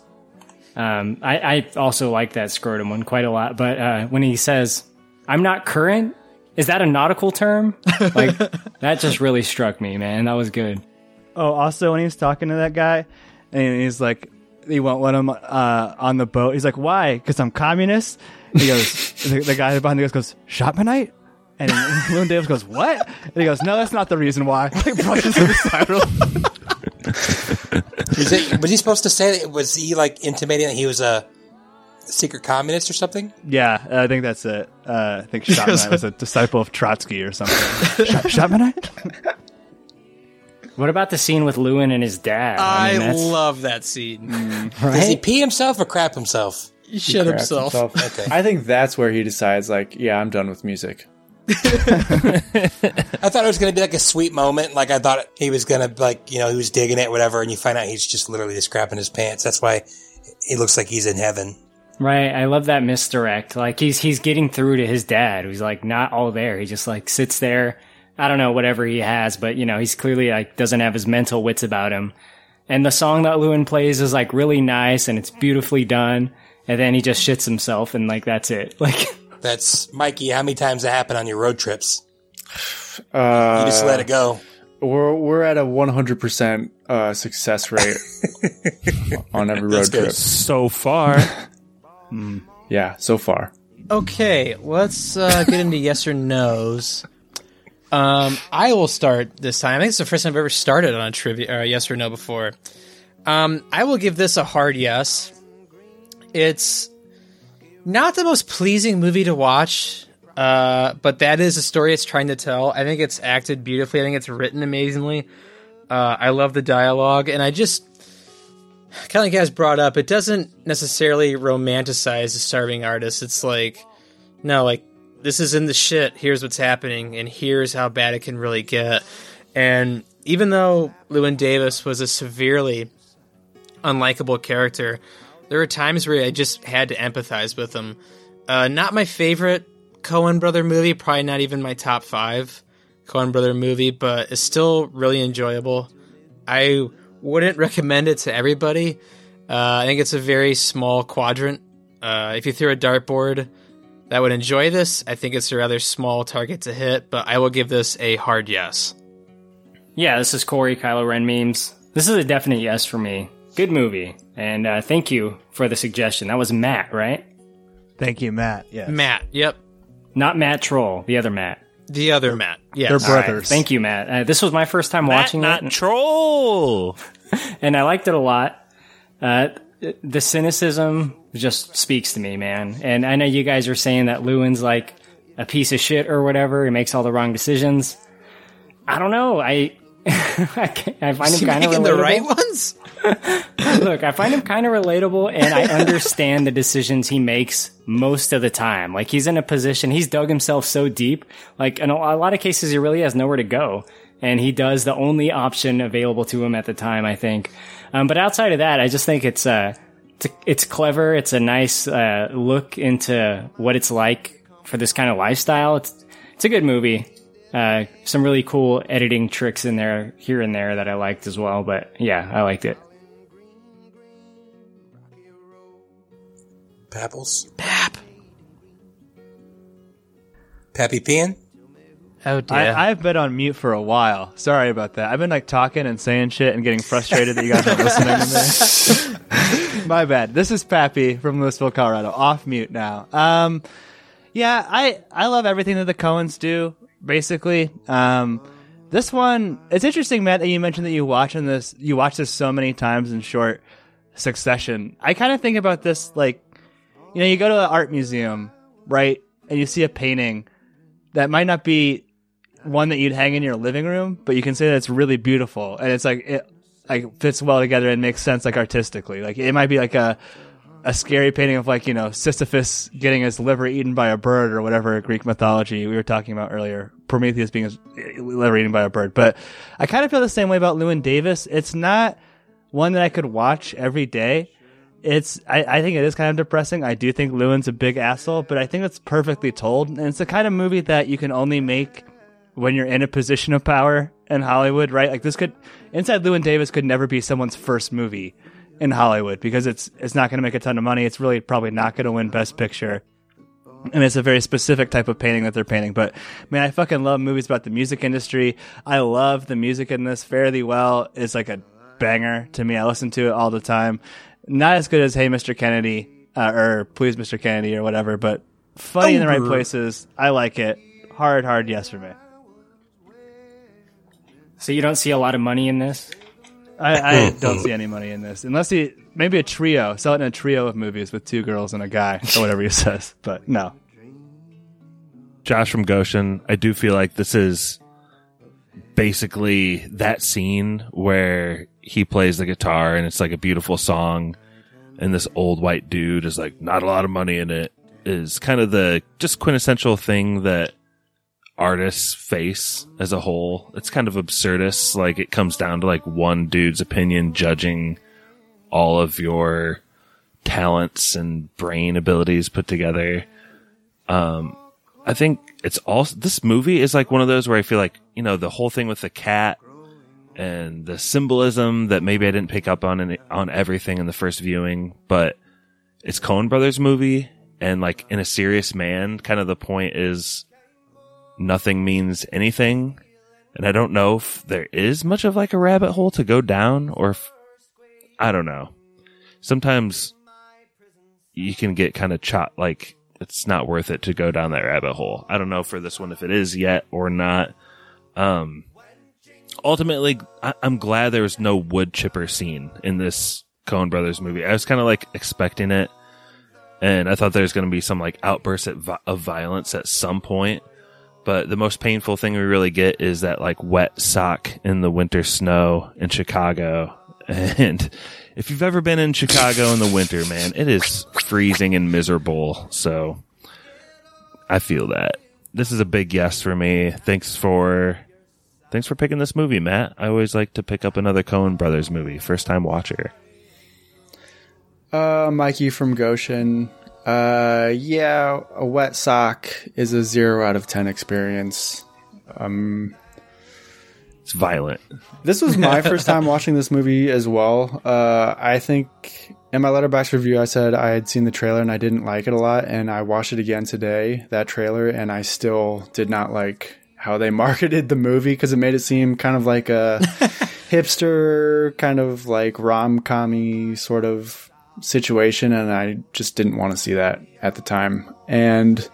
um, I, I also like that scrotum one quite a lot. But uh, when he says, "I'm not current," is that a nautical term? *laughs* Like that just really struck me, man. That was good. Oh, also when he was talking to that guy, and he's like, he won't let him uh, on the boat. He's like, "Why? Because I'm communist." He goes, *laughs* the, the guy behind the goes, goes Shachtmanite, and *laughs* then Llewyn Davis goes, "What?" And he goes, "No, that's not the reason why." *laughs* Like brushes him aside. Was, it, was he supposed to say that? Was he like intimating that he was a secret communist or something? Yeah, I think that's it. Uh, I think Shachtmanite was a disciple of Trotsky or something. Shop- Shachtmanite? What about the scene with Llewyn and his dad? I, mean, love that scene. Mm. *laughs* Does he pee himself or crap himself? He shit Craps himself. Okay. I think that's where he decides, like, yeah, I'm done with music. *laughs* I thought it was going to be like a sweet moment. Like I thought he was going to like, you know, he was digging it, whatever. And you find out he's just literally just crapping his pants. That's why he looks like he's in heaven. Right, I love that misdirect. Like he's he's getting through to his dad, who's like not all there. He just like sits there. I don't know whatever he has, but you know he's clearly like doesn't have his mental wits about him. And the song that Llewyn plays is like really nice and it's beautifully done. And then he just shits himself and like that's it. *laughs* Like That's Mikey. How many times that happened on your road trips? Uh, You just let it go. We're we're at a 100% uh, success rate *laughs* on every road That's good. trip. So far, *laughs* Yeah, so far. Okay, let's uh, get into yes or nos. Um, I will start this time. I think it's the first time I've ever started on a trivia uh, yes or no before. Um, I will give this a hard yes. It's not the most pleasing movie to watch, uh, but that is a story it's trying to tell. I think it's acted beautifully. I think it's written amazingly. Uh, I love the dialogue, and I just kind of like guys brought up, it doesn't necessarily romanticize the starving artist. It's like, no, like this is in the shit. Here's what's happening, and here's how bad it can really get. And even though Llewyn Davis was a severely unlikable character, there were times where I just had to empathize with him. Uh, not my favorite Coen brother movie, probably not even my top five Coen brother movie, but it's still really enjoyable. I wouldn't recommend it to everybody. Uh, I think it's a very small quadrant. Uh, if you threw a dartboard that would enjoy this, I think it's a rather small target to hit, but I will give this a hard yes. Yeah, this is Corey Kylo Ren memes. This is a definite yes for me. Good movie, and uh, thank you for the suggestion. That was Matt, right? Thank you, Matt. Yeah. Matt, yep. Not Matt Troll, the other Matt. The other Matt, yes. They're All right, brothers. Thank you, Matt. Uh, this was my first time Matt, watching not it, *laughs* troll. and I liked it a lot. Uh, the cynicism just speaks to me, man. And I know you guys are saying that Llewyn's like a piece of shit or whatever. He makes all the wrong decisions. I don't know. I *laughs* I, I find him kind of relatable. the right ones? *laughs* Look, I find him kind of relatable, and I understand the decisions he makes most of the time. Like he's in a position, he's dug himself so deep. Like in a, a lot of cases, he really has nowhere to go, and he does the only option available to him at the time. I think, um, but outside of that, I just think it's uh, it's, it's clever. It's a nice uh, look into what it's like for this kind of lifestyle. It's it's a good movie. Uh, some really cool editing tricks in there here and there that I liked as well. But yeah, I liked it. Papples. Pap. Pappy peeing? Oh dear. I, I've been on mute for a while. Sorry about that. I've been like talking and saying shit and getting frustrated that you guys aren't listening to me. *laughs* My bad. This is Pappy from Louisville, Colorado. Off mute now. Um, yeah, I I love everything that the Coens do. Basically, um, this one it's interesting, Matt, that you mentioned that you watching this. You watch this so many times in short succession. I kind of think about this like, you know, you go to an art museum, right, and you see a painting that might not be one that you'd hang in your living room, but you can say that it's really beautiful and it's like it like fits well together and makes sense like artistically. Like it might be like a a scary painting of like you know Sisyphus getting his liver eaten by a bird or whatever Greek mythology we were talking about earlier. Prometheus being his liver eaten by a bird, but I kind of feel the same way about Llewyn Davis. It's not one that I could watch every day. It's I, I think it is kind of depressing. I do think Llewyn's a big asshole, but I think it's perfectly told, and it's the kind of movie that you can only make when you're in a position of power in Hollywood, right? Like this could Inside Llewyn Davis could never be someone's first movie in Hollywood because it's it's not going to make a ton of money. It's really probably not going to win Best Picture. And it's a very specific type of painting that they're painting. But man, I fucking love movies about the music industry. I love the music in this fairly well. It's like a banger to me. I listen to it all the time. Not as good as Hey Mr. Kennedy uh, or Please Mr. Kennedy or whatever, but funny in the right places. I like it. Hard, hard yes for me. So you don't see a lot of money in this? I, I hmm. don't see any money in this unless he maybe a trio, sell it in a trio of movies with two girls and a guy or whatever he *laughs* says. But no, Josh from Goshen, I do feel like this is basically that scene where he plays the guitar and it's like a beautiful song and this old white dude is like not a lot of money in it is kind of the just quintessential thing that artists face as a whole. It's kind of absurdist. Like it comes down to like one dude's opinion judging all of your talents and brain abilities put together. Um, I think it's also this movie is like one of those where I feel like you know the whole thing with the cat and the symbolism that maybe I didn't pick up on on everything in the first viewing, but it's Coen Brothers movie and like in a serious man, kind of the point is nothing means anything, and I don't know if there is much of like a rabbit hole to go down or if I don't know. Sometimes you can get kind of chop like it's not worth it to go down that rabbit hole. I don't know for this one if it is yet or not. Um, ultimately, I- I'm glad there was no wood chipper scene in this Coen Brothers movie. I was kind of like expecting it, and I thought there was going to be some like outburst vi- of violence at some point. But the most painful thing we really get is that like wet sock in the winter snow in Chicago. *laughs* And if you've ever been in Chicago in the winter, man, it is freezing and miserable. So I feel that. This is a big yes for me. Thanks for thanks for picking this movie, Matt. I always like to pick up another Coen Brothers movie. First time watcher. Uh, Mikey from Goshen. Uh, yeah, a wet sock is a zero out of ten experience. Um, it's violent. This was my *laughs* first time watching this movie as well. Uh, I think in my Letterboxd review, I said I had seen the trailer and I didn't like it a lot, and I watched it again today, that trailer, and I still did not like how they *laughs* marketed the movie because it made it seem kind of like a *laughs* hipster, kind of like rom commy sort of situation, and I just didn't want to see that at the time. And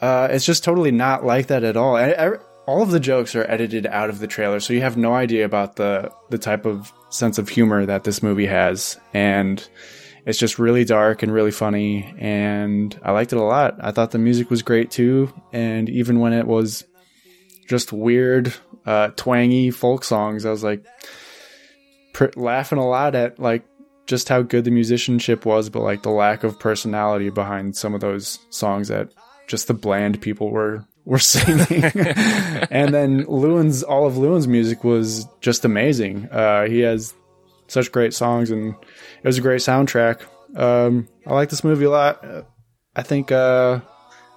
uh, it's just totally not like that at all. I, I, all of the jokes are edited out of the trailer, so you have no idea about the the type of sense of humor that this movie has, and it's just really dark and really funny, and I liked it a lot. I thought the music was great too, and even when it was just weird, uh, twangy folk songs, I was like pr- laughing a lot at like just how good the musicianship was, but like the lack of personality behind some of those songs that just the bland people were were *laughs* singing. *laughs* and then Llewyn's all of Llewyn's music was just amazing. Uh, he has such great songs, and it was a great soundtrack. Um, I like this movie a lot. I think uh,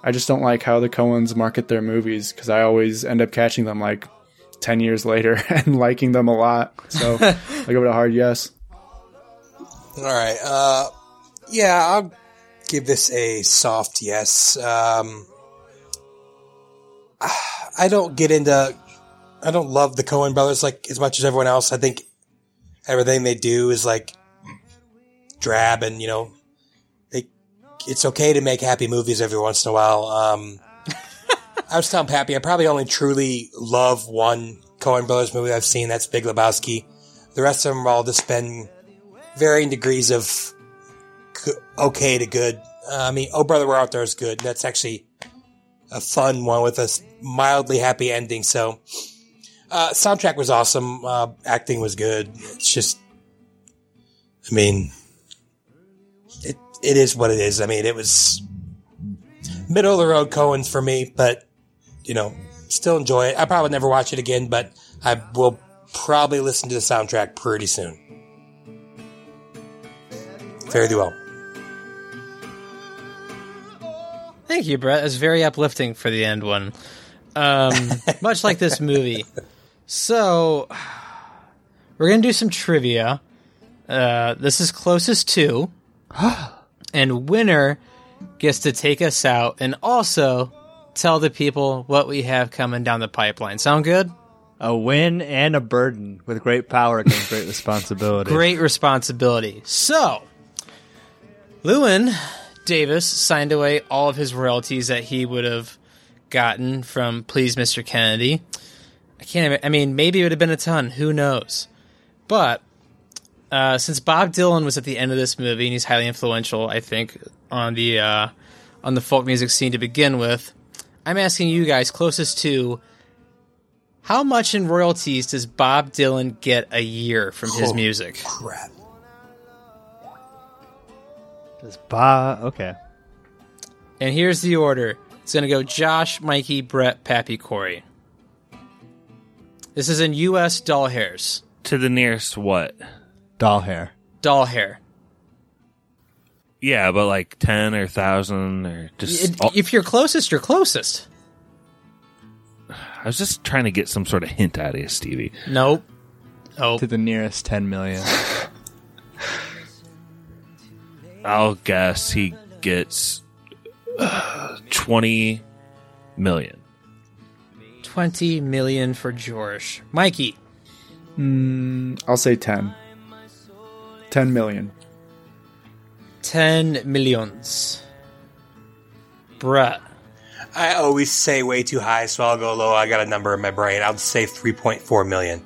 I just don't like how the Coens market their movies because I always end up catching them like ten years later *laughs* and liking them a lot. So I give it a hard yes. All right. Uh, yeah, I'll give this a soft yes. Um, I don't get into. I don't love the Coen Brothers like as much as everyone else. I think everything they do is like drab, and you know, they. It's okay to make happy movies every once in a while. Um, *laughs* I was telling Pappy, I probably only truly love one Coen Brothers movie I've seen. That's Big Lebowski. The rest of them are all just been varying degrees of okay to good. Uh, I mean, Oh Brother We're Out There is good. That's actually a fun one with a mildly happy ending. So, uh, soundtrack was awesome. Uh, acting was good. It's just, I mean, it it is what it is. I mean, it was middle of the road Coen's for me, but you know, still enjoy it. I probably never watch it again, but I will probably listen to the soundtrack pretty soon. Fare thee well. Thank you, Brett. It's very uplifting for the end one. Um, *laughs* much like this movie. So, we're going to do some trivia. Uh, this is closest to. *gasps* and winner gets to take us out and also tell the people what we have coming down the pipeline. Sound good? A win and a burden. With great power comes great *laughs* responsibility. Great responsibility. So, Llewyn Davis signed away all of his royalties that he would have gotten from Please Mr. Kennedy. I can't even, I mean, maybe it would have been a ton. Who knows? But uh, since Bob Dylan was at the end of this movie and he's highly influential, I think, on the uh, on the folk music scene to begin with, I'm asking you guys closest to how much in royalties does Bob Dylan get a year from his Holy music? Crap. Does ba okay. And here's the order. It's going to go Josh, Mikey, Brett, Pappy, Corey. This is in U.S. doll hairs. To the nearest what? Doll hair. Doll hair. Yeah, but like ten or thousand or just. It- if you're closest, you're closest. I was just trying to get some sort of hint out of you, Stevie. Nope. Oh. To the nearest 10 million. I'll guess he gets uh, twenty million. 20 million for George. Mikey. Mm, I'll say 10. 10 million. 10 millions. Brett. I always say way too high, so I'll go low. I got a number in my brain. I'll say 3.4 million.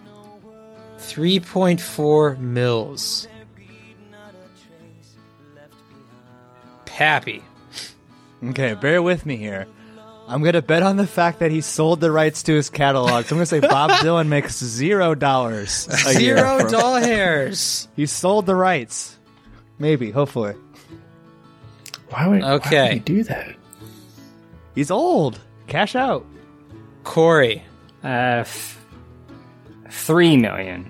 3.4 mils. Pappy. Okay, bear with me here. I'm gonna bet on the fact that he sold the rights to his catalog. So I'm gonna say Bob *laughs* Dylan makes zero dollars. Zero doll hairs. He sold the rights. Maybe, hopefully. Why would, Okay. why would he do that? He's old. Cash out. Corey. Uh, f- three million.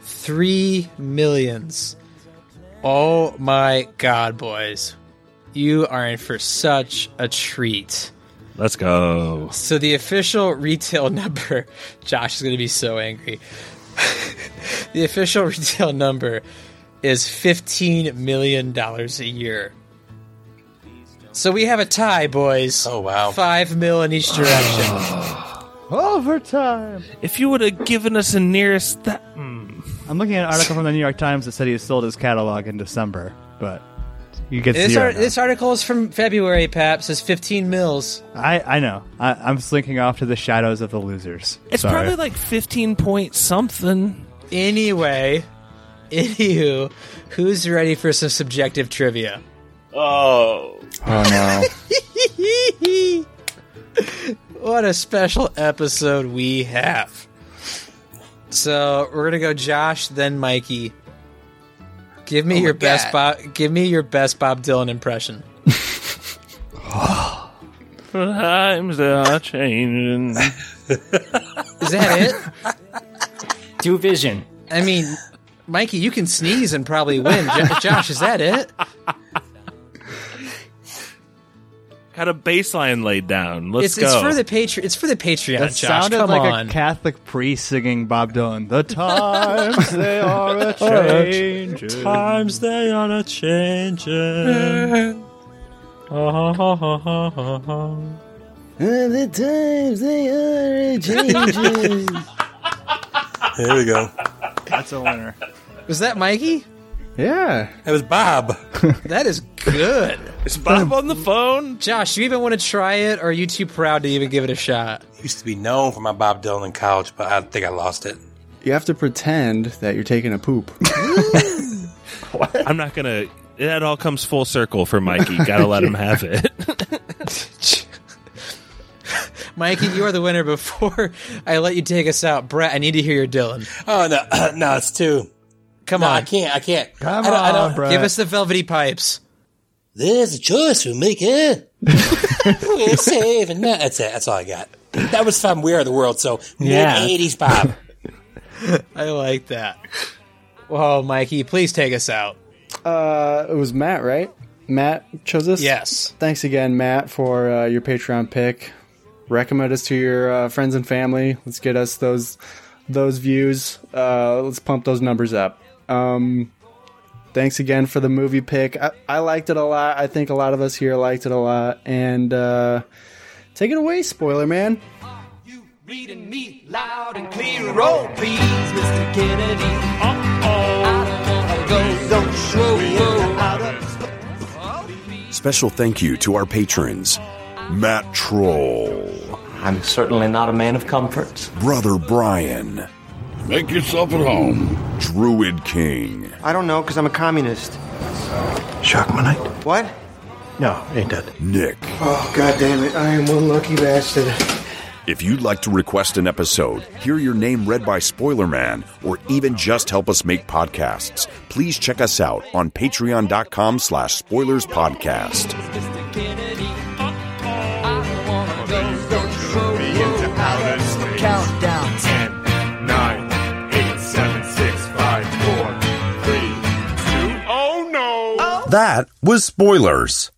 Three millions. Oh my god, boys. You are in for such a treat. Let's go. So the official retail *laughs* number, Josh is going to be so angry. *laughs* the official retail number is $15 million a year. So we have a tie, boys. Oh, wow. Five mil in each direction. *sighs* Overtime. If you would have given us a nearest that. hmm. I'm looking at an article from the New York Times that said he sold his catalog in December, but you get this, zero. ar- this article is from February, Pap. Says 15 mils. I I know. I, I'm slinking off to the shadows of the losers. It's Sorry. probably like 15 point something. Anyway, *laughs* anywho, who's ready for some subjective trivia? Oh. Oh no. *laughs* what a special episode we have. So we're gonna go Josh, then Mikey. Give me Oh your best God. Bob. Give me your best Bob Dylan impression. Times are changing. Is that it? Do vision. I mean, Mikey, you can sneeze and probably win. Josh, is that it? Got a baseline laid down. Let's it's, go. it's for the Patreon. It's for the Patreon. That Josh, sounded come like on. a Catholic priest singing Bob Dylan. The *laughs* times they are a changing. *laughs* Uh-huh, uh-huh, uh-huh, times they are a changing. *laughs* the times they are changing. There we go. That's a winner. Was that Mikey? Yeah. It was Bob. That is good. Is Bob on the phone? Josh, you even want to try it, or are you too proud to even give it a shot? Used to be known for my Bob Dylan in college, but I think I lost it. You have to pretend that you're taking a poop. *laughs* I'm not gonna. That all comes full circle for Mikey. Gotta let him have it. *laughs* Mikey, you are the winner. Before I let you take us out, Brett, I need to hear your Dylan. Oh no, *clears throat* no, it's two. Come No, on, I can't. I can't. Come I don't, I on, don't, Brett. give us the velvety pipes. There's a choice we make it. We're saving that. That's it. That's all I got. That was from We Are the World. So Yeah. mid '80s Bob. *laughs* I like that. Well, Mikey, please take us out. Uh, it was Matt, right? Matt chose us. Yes. Thanks again, Matt, for uh, your Patreon pick. Recommend us to your uh, friends and family. Let's get us those those views. Uh, let's pump those numbers up. Um, thanks again for the movie pick. I, I liked it a lot. I think a lot of us here liked it a lot. And uh, take it away, spoiler man. reading me loud and clear? Oh, please, Mr. Kennedy. Uh-oh. I don't wanna go. Don't show out of Special thank you to our patrons Matt Troll, I'm certainly not a man of comforts. Brother Brian, Make yourself at home. Druid King, I don't know, because I'm a communist. Shachtmanite? What? No, ain't that. Nick. Oh, god damn it. I am one lucky bastard. If you'd like to request an episode, hear your name read by Spoiler Man, or even just help us make podcasts, please check us out on patreon.com slash spoilers podcast. That was Spoilers.